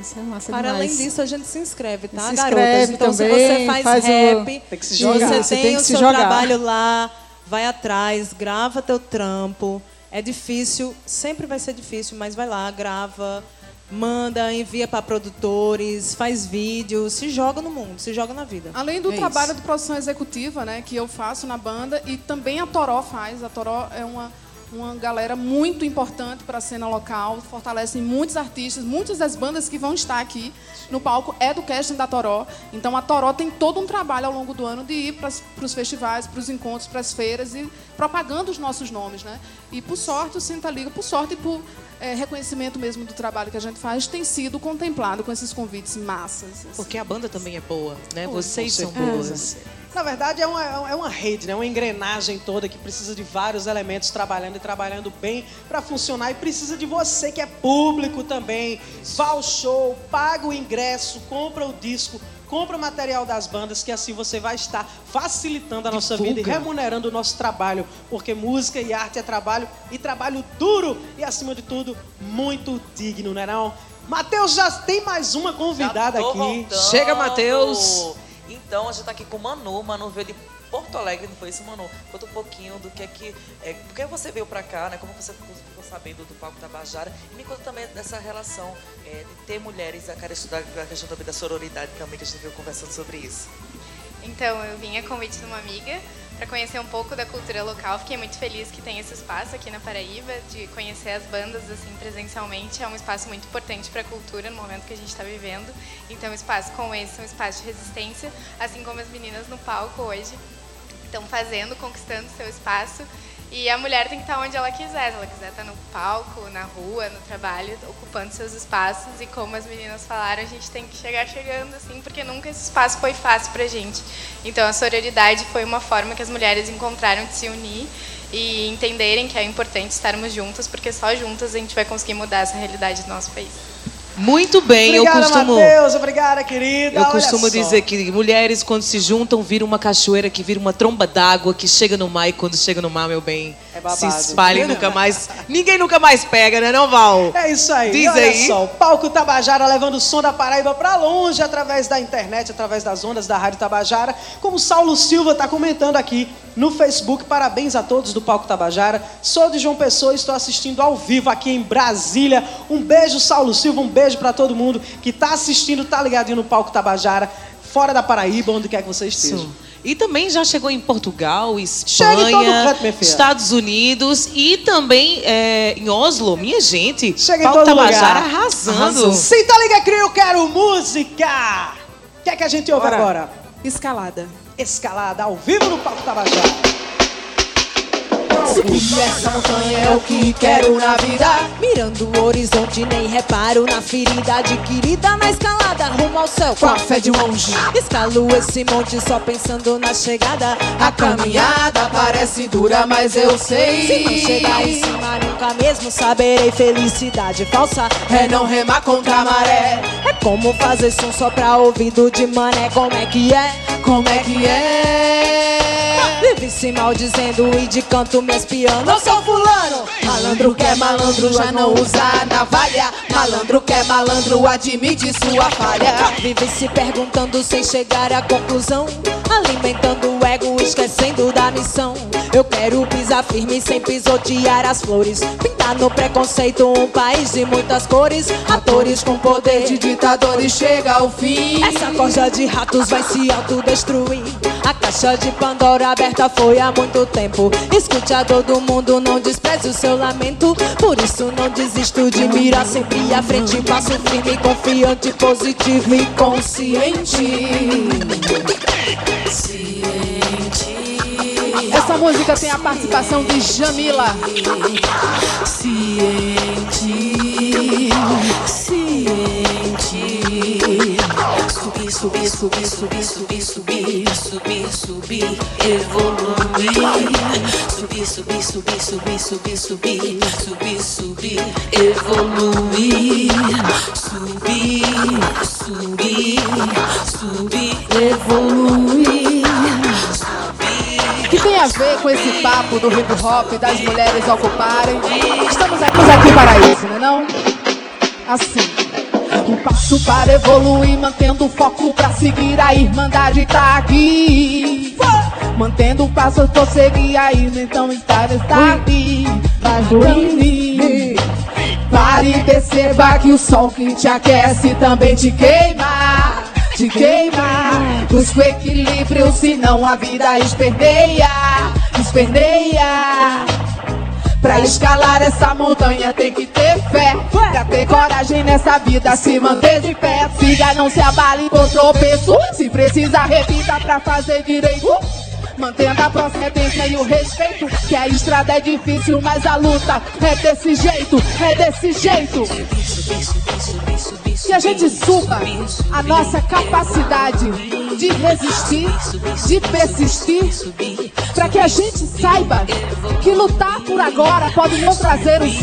Isso é massa Para demais. além disso, a gente se inscreve, tá, Se garotas? inscreve Então, se também, você faz, faz o- rap, Tem que se jogar. você Você tem, tem que o se seu jogar. trabalho lá, vai atrás, grava teu trampo. É difícil, sempre vai ser difícil, mas vai lá, grava. Manda, envia para produtores, faz vídeo, se joga no mundo, se joga na vida. Além do É trabalho isso. de produção executiva, né, que eu faço na banda e também a Toró faz. A Toró é uma, uma galera muito importante para a cena local, fortalecem muitos artistas, muitas das bandas que vão estar aqui no palco é do casting da Toró. Então a Toró tem todo um trabalho ao longo do ano de ir para os festivais, para os encontros, para as feiras e propagando os nossos nomes, né? E por sorte o Sinta Liga, por sorte e por eh, reconhecimento mesmo do trabalho que a gente faz, tem sido contemplado com esses convites massas. Porque a banda também é boa, né? Vocês são boas. Na verdade, é uma, é uma rede, né? uma engrenagem toda que precisa de vários elementos trabalhando e trabalhando bem para funcionar. E precisa de você que é público também. Vá ao show, paga o ingresso, compra o disco, compra o material das bandas, que assim você vai estar facilitando a nossa vida e remunerando o nosso trabalho. Porque música e arte é trabalho e trabalho duro e, acima de tudo, muito digno, né não? Matheus já tem mais uma convidada aqui. voltando. Chega, Matheus. Então a gente tá aqui com o Manu. Manu veio de Porto Alegre, não foi isso, Manu? Conta um pouquinho do que é que. É, por que você veio pra cá, né? Como você ficou sabendo do palco Tabajara? E me conta também dessa relação é, de ter mulheres, a questão da, a questão também da sororidade também, que a gente veio conversando sobre isso. Então, eu vim a convite de uma amiga para conhecer um pouco da cultura local. Fiquei muito feliz que tem esse espaço aqui na Paraíba, de conhecer as bandas assim presencialmente. É um espaço muito importante para a cultura no momento que a gente está vivendo. Então, espaço como esse é um espaço de resistência, assim como as meninas no palco hoje estão fazendo, conquistando seu espaço. E a mulher tem que estar onde ela quiser. Se ela quiser estar no palco, na rua, no trabalho, ocupando seus espaços. E como as meninas falaram, a gente tem que chegar chegando, assim, porque nunca esse espaço foi fácil pra gente. Então a sororidade foi uma forma que as mulheres encontraram de se unir e entenderem que é importante estarmos juntas, porque só juntas a gente vai conseguir mudar essa realidade do nosso país. Muito bem, Obrigada, eu costumo. Matheus. Obrigada, querida. Eu costumo dizer que mulheres, quando se juntam, viram uma cachoeira que vira uma tromba d'água que chega no mar e quando chega no mar, meu bem, É se espalha e nunca mais. Ninguém nunca mais pega, né, não, Val? É isso aí. Diz Olha aí. só, o palco Tabajara levando o som da Paraíba pra longe através da internet, através das ondas da Rádio Tabajara. Como o Saulo Silva tá comentando aqui no Facebook. Parabéns a todos do palco Tabajara. Sou de João Pessoa e estou assistindo ao vivo aqui em Brasília. Um beijo, Saulo Silva. Um beijo pra todo mundo que tá assistindo, tá ligadinho no palco Tabajara, fora da Paraíba, onde quer que você esteja. Isso. E também já chegou em Portugal, Espanha, canto. Estados Unidos e também é, em Oslo, minha gente. Chega em Palco todo Tabajara lugar. arrasando. Sinta Liga Crio, eu quero música! O que é que a gente ouve Bora. agora? Escalada. Escalada ao vivo no Palco Tabajara. Subir essa montanha é o que quero na vida. Mirando o horizonte, nem reparo na ferida adquirida na escalada rumo ao céu. Com a fé de monge, escalo esse monte só pensando na chegada. A caminhada parece dura, mas eu sei. Se não chegar em cima, nunca mesmo saberei felicidade falsa. É não remar contra a maré. É como fazer som só pra ouvido de mané. Como é que é? Como é que é? Vive se maldizendo e de canto me espiando. Eu sou fulano. Malandro que é malandro já não usa navalha. Malandro que é malandro admite sua falha. Vive se perguntando sem chegar à conclusão. Alimentando o ego, esquecendo da missão. Eu quero pisar firme sem pisotear as flores. Pintar no preconceito um país de muitas cores. Atores com poder De ditadores chega ao fim. Essa corja de ratos vai se autodestruir. A caixa de Pandora aberta foi há muito tempo. Escute a dor do mundo, não despreze o seu lamento. Por isso não desisto de mirar sempre à frente. Passo firme, confiante, positivo e consciente. Essa música tem a participação de Jamila. Ciente, ciente. Subir, subir, subir, subir, subir, subir, subir, subir, evoluir. Subir, subir, subir, subir, subir, subir, subir, subir, evoluir. Subir, subir, subir, evoluir. Que tem a ver com esse papo do hip hop das mulheres ocuparem. Estamos aqui, estamos aqui para isso, não é não? Assim. Um passo para evoluir, mantendo o foco pra seguir a irmandade tá aqui. Mantendo o passo, prosseguir a ir, então estar está aqui. Vai Pare e perceba que o sol que te aquece também te queima, te queima. Busca o equilíbrio, senão a vida esperneia, esperneia. Pra escalar essa montanha tem que ter fé. Pra ter coragem nessa vida, se manter de pé. Siga, não se abale com tropeço. Se precisa, repita pra fazer direito. Mantendo a procedência e o respeito. Que a estrada é difícil, mas a luta é desse jeito, é desse jeito. Que a gente suba a nossa capacidade de resistir, de persistir, para que a gente saiba que lutar por agora pode não trazer os,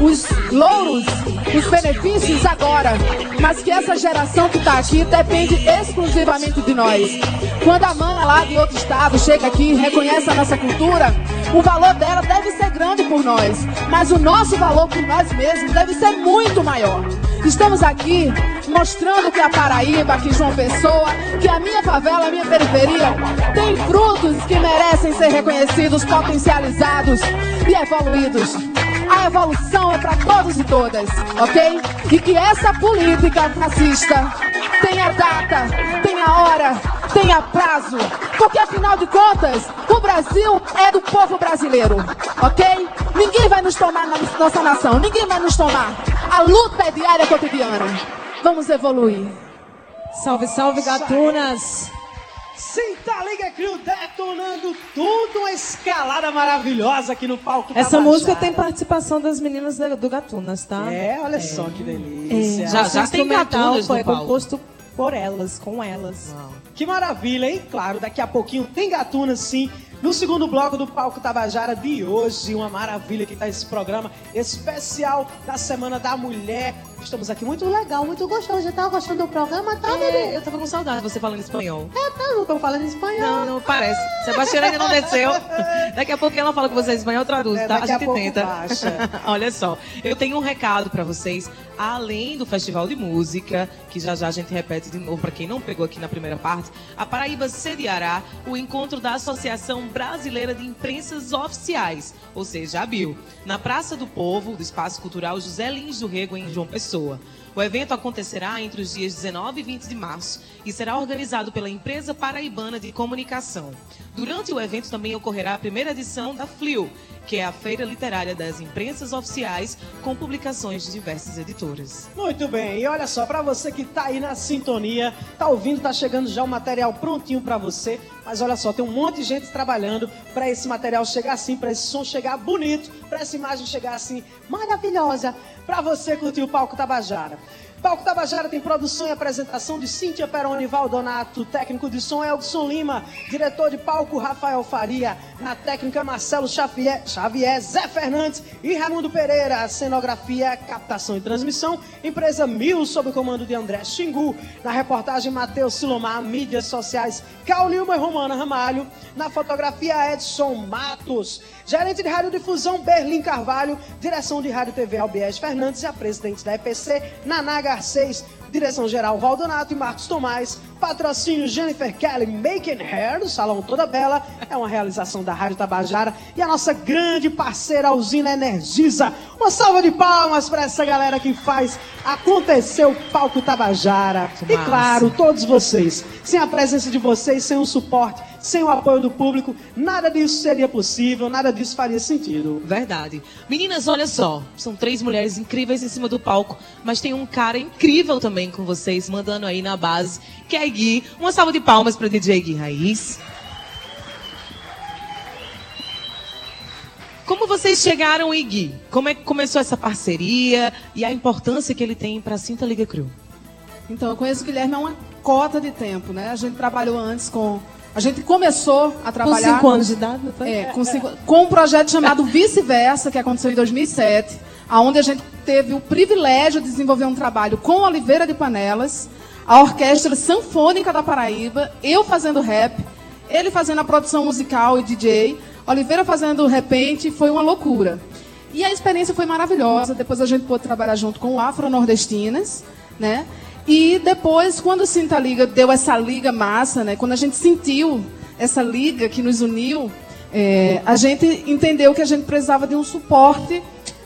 os louros, os benefícios agora, mas que essa geração que está aqui depende exclusivamente de nós. Quando a mana lá de outro estado chega aqui e reconhece a nossa cultura, o valor dela deve ser grande por nós, mas o nosso valor por nós mesmos deve ser muito maior. Estamos aqui mostrando que a Paraíba, que João Pessoa, que a minha favela, a minha periferia tem frutos que merecem ser reconhecidos, potencializados e evoluídos. A evolução é para todos e todas, ok? E que essa política fascista tenha data, tenha hora, tenha prazo, porque afinal de contas, o Brasil é do povo brasileiro, ok? Ninguém vai nos tomar na nossa nação, ninguém vai nos tomar. A luta é diária, cotidiana. Vamos evoluir. Salve, salve, gatunas! Sinta Liga Crew detonando tudo, uma escalada maravilhosa aqui no palco. Essa música tem participação das meninas do Gatunas, tá? É, olha só que delícia. É, Já- já tem Gatunas no foi palco. composto por elas, com elas. Que maravilha, hein? Claro, daqui a pouquinho tem Gatuna sim. No segundo bloco do Palco Tabajara de hoje, uma maravilha que tá esse programa especial da Semana da Mulher. Estamos aqui muito legal, muito gostoso. Já tava gostando do programa, tá? É, eu tava com saudade de você falando espanhol. É, tá, não tô falando espanhol. Não, não parece. Sebastiana ainda não desceu. Daqui a pouco ela fala com você em espanhol, traduz, É, tá? A a gente pouco tenta. Olha só, eu tenho um recado pra vocês. Além do Festival de Música, que já já a gente repete de novo pra quem não pegou aqui na primeira parte, a Paraíba sediará o encontro da Associação Brasileira de Imprensas Oficiais, ou seja, a BIL, na Praça do Povo, do Espaço Cultural José Lins do Rego, em João Pessoa. O evento acontecerá entre os dias 19 e 20 de março e será organizado pela Empresa Paraibana de Comunicação. Durante o evento também ocorrerá a primeira edição da FLIO, que é a Feira Literária das Imprensas Oficiais, com publicações de diversas editoras. Muito bem, e olha só, pra você que tá aí na sintonia, tá ouvindo, tá chegando já o material prontinho pra você. Mas olha só, tem um monte de gente trabalhando pra esse material chegar assim, pra esse som chegar bonito, pra essa imagem chegar assim, maravilhosa, pra você curtir o Palco Tabajara. Palco Tabajara tem produção e apresentação de Cíntia Peroni Valdonato, técnico de som Elson Lima, diretor de palco Rafael Faria, na técnica Marcelo Xavier, Xavier Zé Fernandes e Raimundo Pereira, cenografia, captação e transmissão, empresa Mil sob o comando de André Xingu, na reportagem Matheus Silomar, mídias sociais Caulilma e Romana Ramalho, na fotografia Edson Matos, gerente de radiodifusão Berlim Carvalho, direção de rádio TV Albiés Fernandes e a presidente da EPC, Naná Garcês, direção-geral Valdonato e Marcos Tomás, patrocínio Jennifer Kelly Making Hair, do Salão Toda Bela, é uma realização da Rádio Tabajara e a nossa grande parceira a Usina Energisa. Uma salva de palmas para essa galera que faz acontecer o Palco Tabajara. E claro, todos vocês. Sem a presença de vocês, sem o suporte, sem o apoio do público, nada disso seria possível, nada disso faria sentido. Verdade. Meninas, olha só. São três mulheres incríveis em cima do palco, mas tem um cara incrível também com vocês, mandando aí na base, que é Gui. Uma salva de palmas para DJ Gui Raiz. Como vocês chegaram, em Gui? Como é que começou essa parceria e a importância que ele tem para a Cinta Liga Crew? Então, eu conheço o Guilherme há uma cota de tempo, né? A gente trabalhou antes com. A gente começou a trabalhar. cinco anos de idade, não foi? É, com, cinco- com um projeto chamado Vice-Versa, que aconteceu em 2007, onde a gente teve o privilégio de desenvolver um trabalho com Oliveira de Panelas, a Orquestra Sanfônica da Paraíba, eu fazendo rap, ele fazendo a produção musical e DJ, Oliveira fazendo repente, foi uma loucura. E a experiência foi maravilhosa. Depois a gente pôde trabalhar junto com o Afro Nordestinas, né? E depois, quando o Sinta Liga deu essa liga massa, né? Quando a gente sentiu essa liga que nos uniu, é, a gente entendeu que a gente precisava de um suporte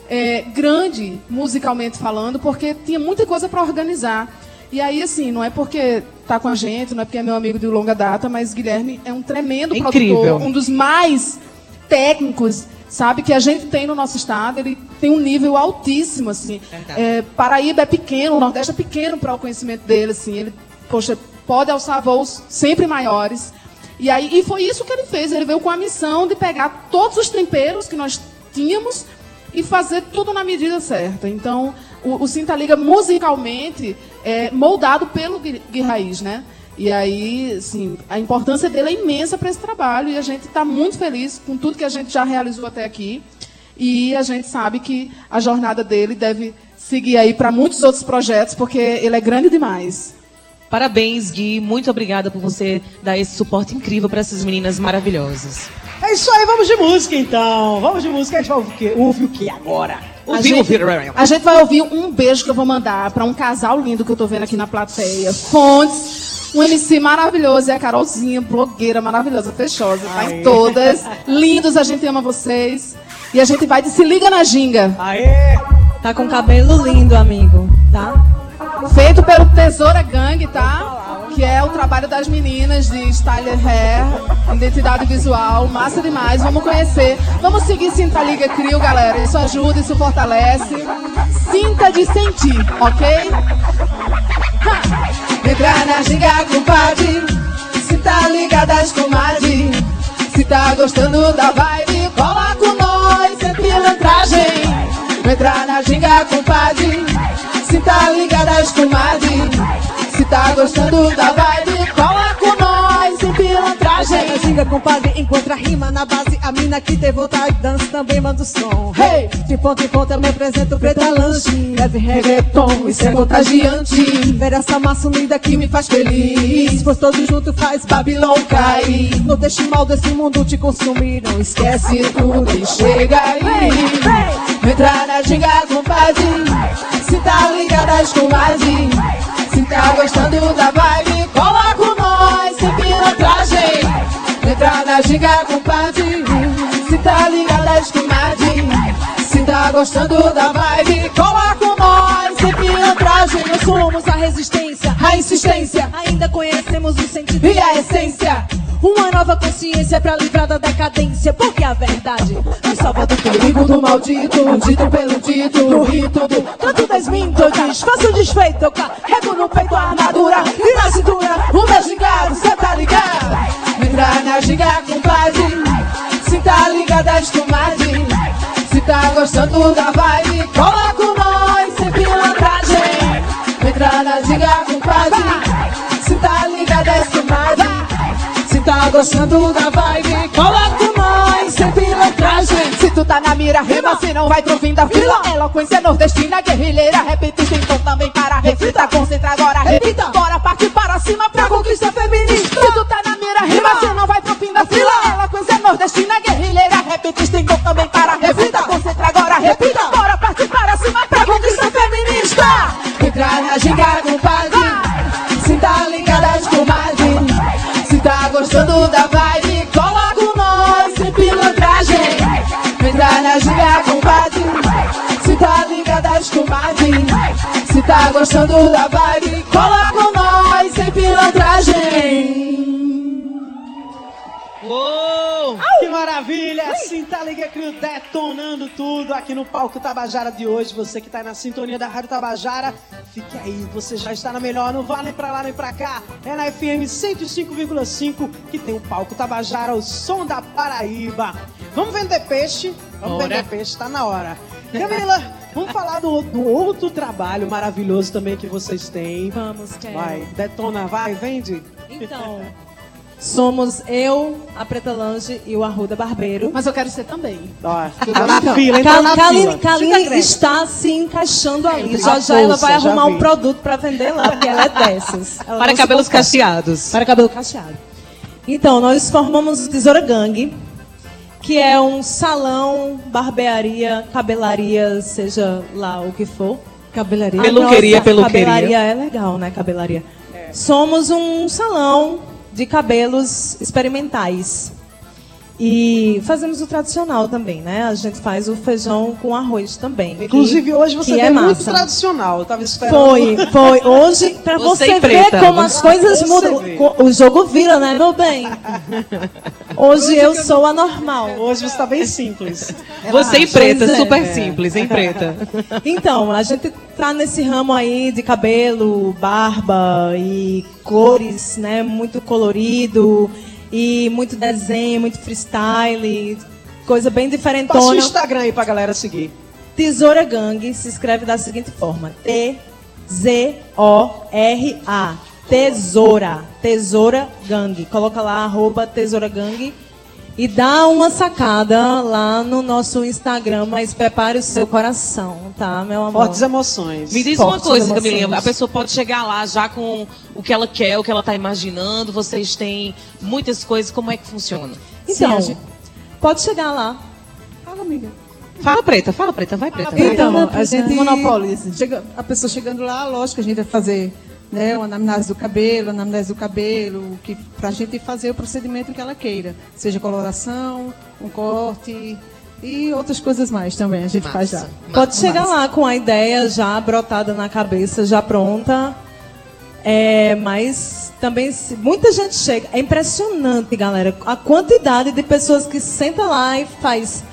é, grande, musicalmente falando, porque tinha muita coisa para organizar. E aí, assim, não é porque tá com a gente, não é porque é meu amigo de longa data, mas Guilherme é um tremendo É produtor, um dos mais técnicos, sabe, que a gente tem no nosso estado. Ele tem um nível altíssimo, assim. É, Paraíba é pequeno, o Nordeste é pequeno para o conhecimento dele, assim. Ele, poxa, pode alçar voos sempre maiores. E aí, e foi isso que ele fez. Ele veio com a missão de pegar todos os temperos que nós tínhamos e fazer tudo na medida certa. Então, o, o Sinta Liga musicalmente é moldado pelo Gui, Gui Raiz, né? E aí, assim, a importância dele é imensa para esse trabalho e a gente está muito feliz com tudo que a gente já realizou até aqui. E a gente sabe que a jornada dele deve seguir aí para muitos outros projetos, porque ele é grande demais. Parabéns, Gui. Muito obrigada por você dar esse suporte incrível para essas meninas maravilhosas. É isso aí, vamos de música então. Vamos de música, a gente vai ouvir o quê, ouvir o quê agora? A Ouvir, gente, ouvir. a gente vai ouvir um beijo que eu vou mandar para um casal lindo que eu tô vendo aqui na plateia. Fontes, um MC maravilhoso, e a Carolzinha, blogueira maravilhosa, fechosa, tá em todas. Lindos, a gente ama vocês. E a gente vai de Se Liga na Ginga. Aê! Tá com cabelo lindo, amigo, tá? Feito pelo Tesoura Gang, tá? Que é o trabalho das meninas de Style Hair, identidade visual, massa demais. Vamos conhecer. Vamos seguir Sinta Liga Crio, galera. Isso ajuda, isso fortalece. Sinta de sentir, ok? Entrar na ginga, compadre. Se tá ligada comadre. Se tá gostando da vibe, cola com nós, sem pilantragem. Entrar na ginga, compadre. Se tá ligada comadre. Se tá gostando da vibe, cola Ginga, compadre, encontra rima na base. A mina que tem vontade de dança também manda o som. Hey! De ponta em ponta eu me apresento preta lanche. Leve reggaeton, isso é contagiante. Ver essa massa unida que me faz feliz. Pois todos juntos faz Babilão cair. Não deixe mal desse mundo te consumir. Não esquece tudo e chega aí. Entrar na ginga, compadre. Se tá ligada às comadre. Se tá gostando da vibe, cola Entrar na ginga, compadre. Se tá ligada às comadre. Se tá gostando da vibe, cola com nós, sem pilantragem. Nós somos a resistência, a insistência. Ainda conhecemos o sentido E a essência. Uma nova consciência pra livrar da decadência. Porque a verdade nos salva do Perigo do maldito, dito pelo dito, do rito do Canto desminto, eu desfaço desfeito Eu carrego no peito a armadura e na cintura o meu gingado, cê tá ligado? Entrar na ginga, compadre, se tá ligada às comadre, se tá gostando da vibe, cola gostando da vibe, cola com nós, sem pilantragem. Se tu tá na mira, rima, se não vai pro fim da fila. Eloquência nordestina, guerrilheira, repetista, então também para, reflita, concentra agora, repita. Bora partir para cima pra conquista feminista. Se tu tá na mira, rima, se não vai pro fim da fila. Eloquência nordestina, guerrilheira, repetista, então também para, reflita, concentra agora, repita. Bora partir para cima pra conquista feminista. Ginga, compadre. Se tá ligada às comadre. Se tá gostando da vibe, cola com nós, sem pilantragem. Uou! Que maravilha! Assim tá Liga Crio detonando tudo aqui no palco Tabajara de hoje. Você que tá na sintonia da Rádio Tabajara, fique aí, você já está na melhor, não vá nem pra lá nem pra cá. É na FM 105,5 que tem o palco Tabajara, o som da Paraíba. Vamos vender peixe? Vamos Bora. vender peixe, tá na hora. Camila, vamos falar do, do outro trabalho maravilhoso também que vocês têm. Vamos, quero. Vai, detona, vai, vende. Então, somos eu, a Preta Lange e o Arruda Barbeiro. Mas eu quero ser também. Ó, tá na fila, Cal- na Kaline, está se encaixando ali. Entre Já a já ela vai já arrumar vi. um produto para vender lá, porque ela é dessas. Ela Para se cabelos cacheados. Para cabelo cacheado. Então, nós formamos o Tesoura Gang, que é um salão, barbearia, cabelaria, seja lá o que for. Cabelaria. Peluqueria, peluqueria. Cabelaria é legal, né? Cabelaria. Somos um salão de cabelos experimentais. E fazemos o tradicional também, né? A gente faz o feijão com arroz também. Inclusive, hoje você que é é muito massa. tradicional. Eu tava esperando. Foi, foi. Hoje, pra Você você, ver como as coisas Você mudam. vê. O jogo vira, né, meu bem? Hoje eu sou anormal. Hoje você está bem simples. Você e preta, é. super simples, hein, preta? Então, a gente tá nesse ramo aí de cabelo, barba e cores, né? Muito colorido e muito desenho, muito freestyle, coisa bem Passa o diferentona. Instagram aí pra galera seguir. Tesoura Gang se escreve da seguinte forma: T-Z-O-R-A. Tesoura. Tesoura Gang. Coloca lá, arroba Tesoura Gang. E dá uma sacada lá no nosso Instagram, mas prepare o seu coração, tá, meu amor? Fortes emoções. Me diz uma Fortes coisa, emoções. Camilinha. A pessoa pode chegar lá já com o que ela quer, o que ela está imaginando. Vocês têm muitas coisas. Como é que funciona? Então, gente- pode chegar lá. Fala, amiga. Fala, preta. Fala, preta. Vai, preta. Então, a gente monopoliza. chega, a pessoa chegando lá, lógico, a gente vai fazer né, uma anamnese do cabelo, anamnese do cabelo, que para a gente fazer o procedimento que ela queira, seja coloração, um corte e outras coisas mais também a gente faz já. Pode chegar lá com a ideia já brotada na cabeça, já pronta. É, mas também se- muita gente chega. É impressionante, galera, a quantidade de pessoas que senta lá e faz.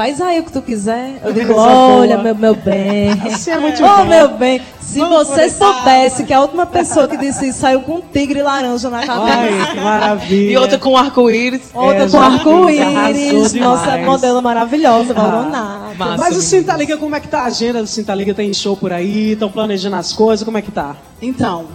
Faz aí o que tu quiser. Eu digo, olha, meu, meu bem. Assim é muito oh, bom. meu bem. Se Vamos você soubesse que a última pessoa que disse isso saiu com um tigre laranja na cabeça. Ai, que maravilha. E outra com arco-íris. Outra É, com arco-íris. Nossa demais. modelo maravilhosa, Ah, Valdonato. Mas o Cinta Liga, como é que tá a agenda do Cinta Liga? Tem show por aí? Estão planejando as coisas? Como é que tá? Então,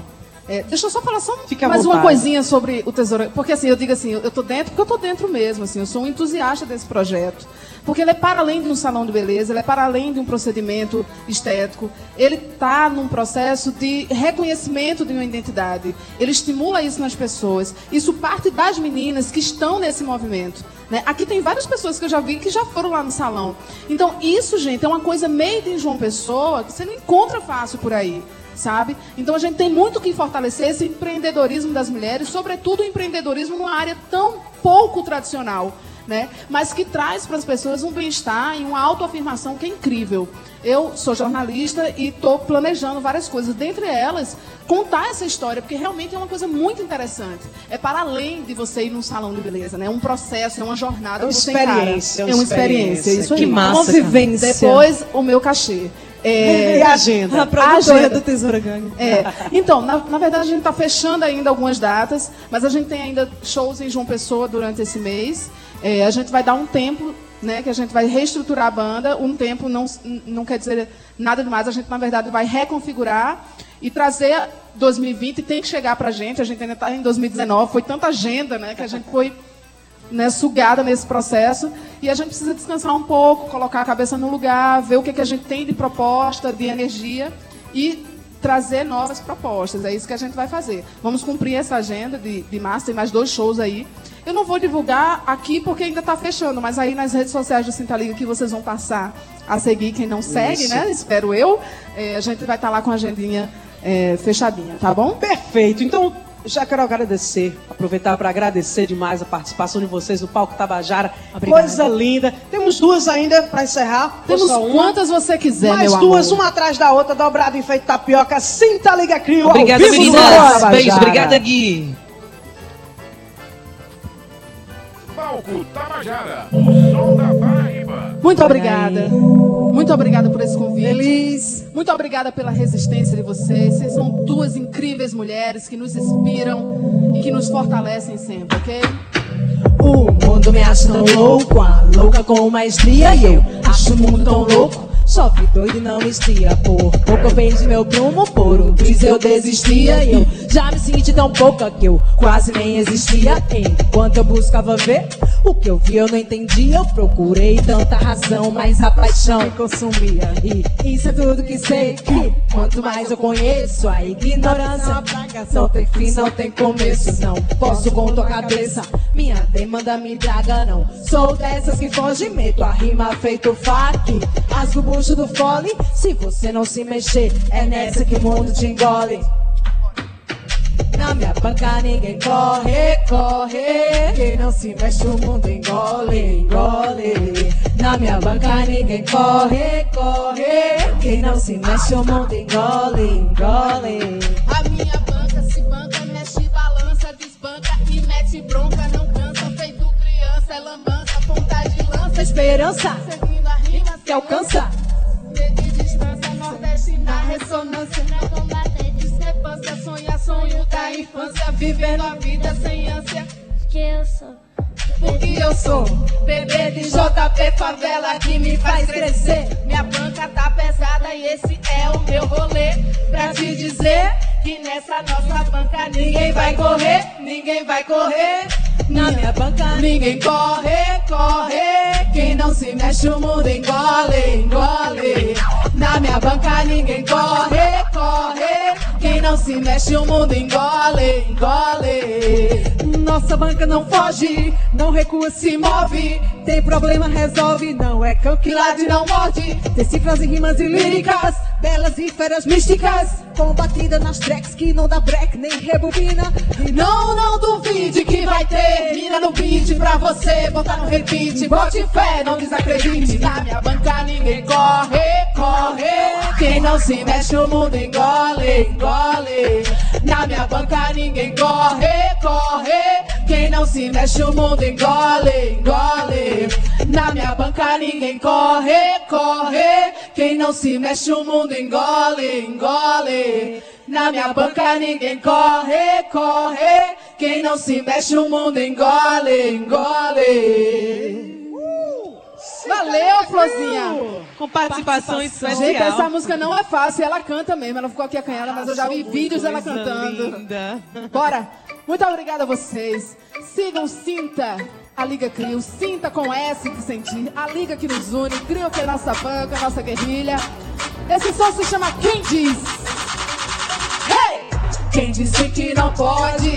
é, deixa eu só falar só Fica mais uma coisinha sobre o Tesouro. Porque assim, eu digo assim, eu eu tô dentro porque eu tô dentro mesmo, assim, eu sou um entusiasta desse projeto. Porque ele é para além de um salão de beleza, ele é para além de um procedimento estético. Ele está num processo de reconhecimento de uma identidade. Ele estimula isso nas pessoas. Isso parte das meninas que estão nesse movimento. né? Aqui tem várias pessoas que eu já vi que já foram lá no salão. Então, isso, gente, é uma coisa made em João Pessoa que você não encontra fácil por aí sabe? Então a gente tem muito que fortalecer esse empreendedorismo das mulheres, sobretudo o empreendedorismo numa área tão pouco tradicional, né? Mas que traz para as pessoas um bem-estar e uma autoafirmação que é incrível. Eu sou jornalista e estou planejando várias coisas, dentre elas contar essa história, porque realmente é uma coisa muito interessante. É para além de você ir num salão de beleza, né? É um processo, é uma jornada. É uma experiência, é É uma experiência, isso aí. Que massa, Uma cara. vivência. Depois, o meu cachê. É... E a agenda? A produtora agenda. do Tesoura Gang. É. Então, na, na verdade, a gente está fechando ainda algumas datas, mas a gente tem ainda shows em João Pessoa durante esse mês. É, a gente vai dar um tempo, né, que a gente vai reestruturar a banda. Um tempo não, não quer dizer nada demais. A gente, na verdade, vai reconfigurar e trazer 2020 tem que chegar para a gente. A gente ainda está em 2019. Foi tanta agenda, né, que a gente foi né, sugada nesse processo e a gente precisa descansar um pouco, colocar a cabeça no lugar, ver o que, que a gente tem de proposta, de energia e trazer novas propostas. É isso que a gente vai fazer. Vamos cumprir essa agenda de, de março, tem mais dois shows aí. Eu não vou divulgar aqui porque ainda está fechando, mas aí nas redes sociais do Sinta Liga que vocês vão passar a seguir quem não segue, Isso. né? Espero eu. É, a gente vai estar lá com a agendinha é, fechadinha, tá bom? Perfeito. Então, já quero agradecer, aproveitar para agradecer demais a participação de vocês no Palco Tabajara. Obrigada. Coisa linda. Temos duas ainda para encerrar. Temos só uma? quantas você quiser, Mais meu duas, amor. uma atrás da outra, dobrado em feito tapioca. Sinta Liga Crio. Obrigada, ao vivo no meninas. Tabajara. Beijo. Obrigada, Gui. Palco Tabajara, o som da Paraíba. Muito obrigada. Muito obrigada por esse convite. Feliz. Muito obrigada pela resistência de vocês. Vocês são duas incríveis mulheres que nos inspiram e que nos fortalecem sempre, ok? O mundo me acha tão louco, a louca com maestria. E eu acho o mundo tão louco. Chove doido e não estia. Por pouco eu perdi meu prumo, por um triz eu desistia. E eu já me senti tão pouca que eu quase nem existia. Enquanto eu buscava ver o que eu vi, eu não entendia. Eu procurei tanta razão, mas a paixão consumia. E isso é tudo que sei. Que quanto mais eu conheço, a ignorância uma praga. Não tem fim, não tem começo. Não posso com tua cabeça. Minha demanda me traga, não. Sou dessas que foge, meto a rima feito fac. Rasgo do fole. Se você não se mexer, é nessa que o mundo te engole. Na minha banca ninguém corre, corre. Quem não se mexe, o mundo engole, engole. Na minha banca ninguém corre, corre. Quem não se mexe, o mundo engole, engole. A minha banca se banca, mexe, balança, desbanca e mete bronca, não cansa, feito criança, é lambança, ponta de lança, Esperança seguindo a rima, que alcança. De distância, nordeste na ressonância, na combate, discrepância, sonha, sonho da infância, vivendo a vida sem ânsia. Que eu sou. Porque eu sou bebê de JP Favela que me faz crescer. Minha banca tá pesada e esse é o meu rolê. Pra te dizer que nessa nossa banca ninguém vai correr, ninguém vai correr. Na minha banca Ninguém corre, corre. Quem não se mexe, o mundo engole, engole. Na minha banca ninguém corre, corre. Quem não se mexe, o mundo engole, engole. Nossa banca não foge, não recua, se move. Tem problema, resolve, não é cão que lade, não morde. Tem cifras e rimas e líricas, belas e feras místicas. Combatida nas tracks que não dá break nem rebobina. E não, não duvide que vai ter mina no beat pra você botar no repeat. Bote fé, não desacredite. Na minha banca ninguém corre, corre. Quem não se mexe, o mundo engole, engole. Na minha banca ninguém corre, corre. Quem não se mexe, o mundo engole, engole. Na minha banca ninguém corre, corre. Quem não se mexe, o mundo engole, engole. Na minha banca ninguém corre, corre. Quem não se mexe, o mundo engole, engole. Valeu, Florzinha! Com participação especial. Gente, essa música não é fácil, ela canta mesmo. Ela ficou aqui acanhada, mas eu já vi vídeos dela cantando. linda. Bora! Muito obrigada a vocês. Sigam Sinta, a Liga Crio. Sinta com S de sentir. A Liga que nos une. Crio que é nossa banca, nossa guerrilha. Esse som se chama Quem Diz. Hey! Quem disse que não pode?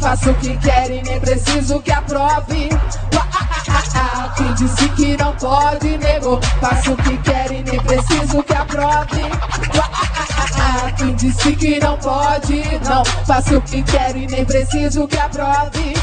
Faça o que quer e nem preciso que aprove. Ah, ah, ah. Quem disse que não pode, negou. Faça o que quer e nem preciso que aprove. Quem disse que não pode, não. Faça o que quer e nem preciso que aprove.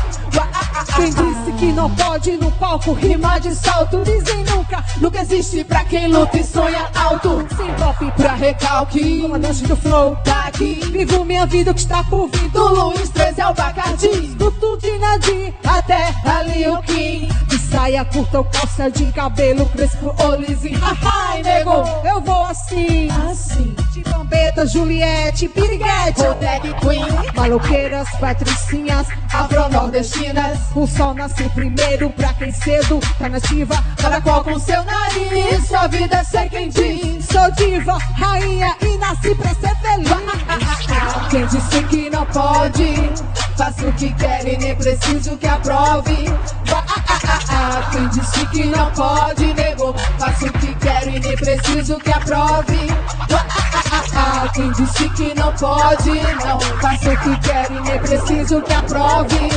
Quem disse que não pode no palco rimar de salto? Dizem nunca, Nunca existe pra quem luta e sonha alto. sem golpe Pra recalque, comandante do flow. tá aqui. Vivo minha vida que está por vir. Do Luiz 13 ao Bacardi. Escuto de Nadir Até ali o Kim. De saia curta ou calça de cabelo crespo Ô lisinho, ai nego. Eu vou assim Assim. De Gambetta, Juliette, Piriguete drag queen. Maloqueiras, patricinhas Afro-nordestinas. O sol nasce primeiro pra quem cedo tá nativa Cada qual com seu nariz. Sua vida é ser quem diz. Sou diva, rainha e nasci pra ser feliz Quem disse que não pode? Faça o que quer e nem preciso que aprove. Ah, ah. Quem disse que não pode, negou. Faça o que quer e nem preciso que aprove. Ah. Quem disse que não pode, não. Faça o que quer e nem preciso que aprove.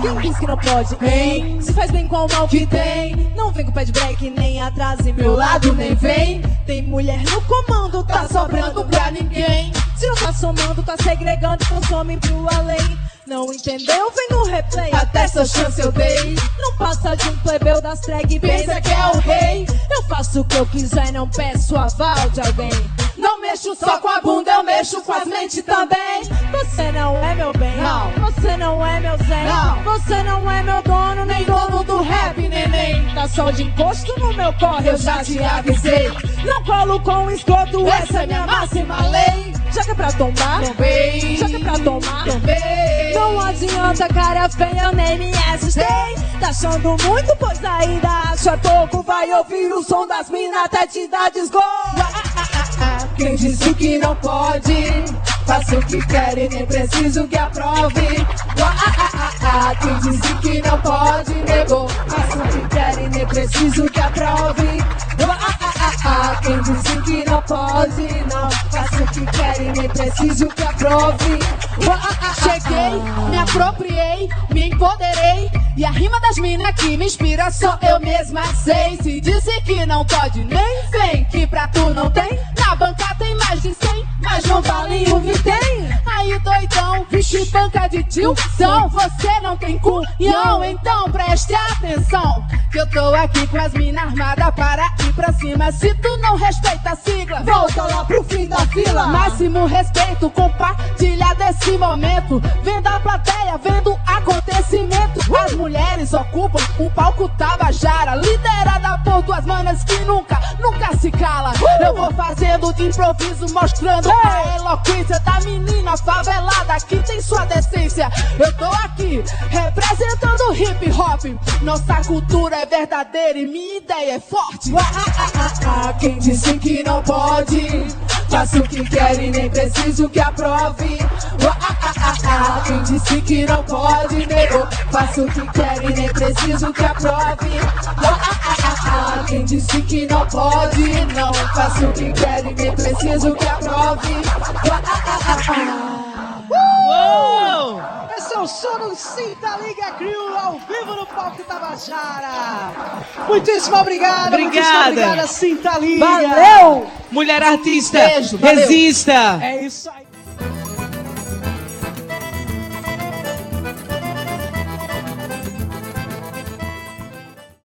Quem diz que não pode? Vem, Se faz bem com o mal que tem. Não vem com pé de break, nem atrase Meu lado nem vem, Tem mulher no comando, tá sobrando pra ninguém. Se não tá somando, tá segregando, consome pro além. Não entendeu? Vem no replay. Até essa chance eu dei. Não passa de um plebeu das drag, Pensa que é o rei. Eu faço o que eu quiser, não peço aval de alguém. Não mexo só com a bunda, eu mexo com as mentes também. Você não é meu bem, Não. Você não é meu zen, Não. Você não é meu dono, nem Nem dono do rap, neném. Tá só de encosto no meu corre, Eu já te avisei. Não colo com esgoto, Essa é minha máxima lei. Joga pra tombar, Também. joga pra tomar. Também. Não adianta, cara feia, eu nem me assustei. Tá achando muito, pois ainda acha pouco. Vai ouvir o som das minas até te dar desgosto. Quem disse que não pode? Faça o que quer e nem preciso que aprove. Quem disse que não pode, negou. Faça o que quer e nem preciso que aprove. Quem disse que não pode, não. Faça o que quer e nem preciso que aprove. Ah, ah, ah, Cheguei, me apropriei, me empoderei. E a rima das minas que me inspira só eu mesma sei. Se disse que não pode, nem vem. Que pra tu não tem, na banca tem mais de cem. Mas não vale o que tem. Aí doidão, vixe banca de tio, então você não tem cunhão, então preste atenção. Que eu tô aqui com as minas armadas para ir pra cima. Se tu não respeita a sigla, Volta lá pro fim da fila. Máximo respeito, compartilha desse momento. Vendo a plateia, vendo acontecimento. As mulheres ocupam o palco Tabajara, liderada por duas manas que nunca, nunca se cala. Eu vou fazendo de improviso, mostrando a eloquência da menina favelada que tem sua decência. Eu tô aqui representando hip hop. Nossa cultura é verdadeira e minha ideia é forte. Ah, ah, ah, ah, quem disse que não pode? Faça o que quer e nem preciso que aprove. Ah, ah, ah, ah, quem disse que não pode? Negou. Faça o que quer e nem preciso que aprove. Ah, ah, ah, ah, quem disse que não pode? Não faça o que quer e nem preciso que aprove. Uou! Esse é o som do Cinta Liga Crew ao vivo no palco Tabajara. Muitíssimo obrigado. Obrigada. obrigada, Cinta Liga. Valeu! Mulher artista, Beijo, resista. É isso aí.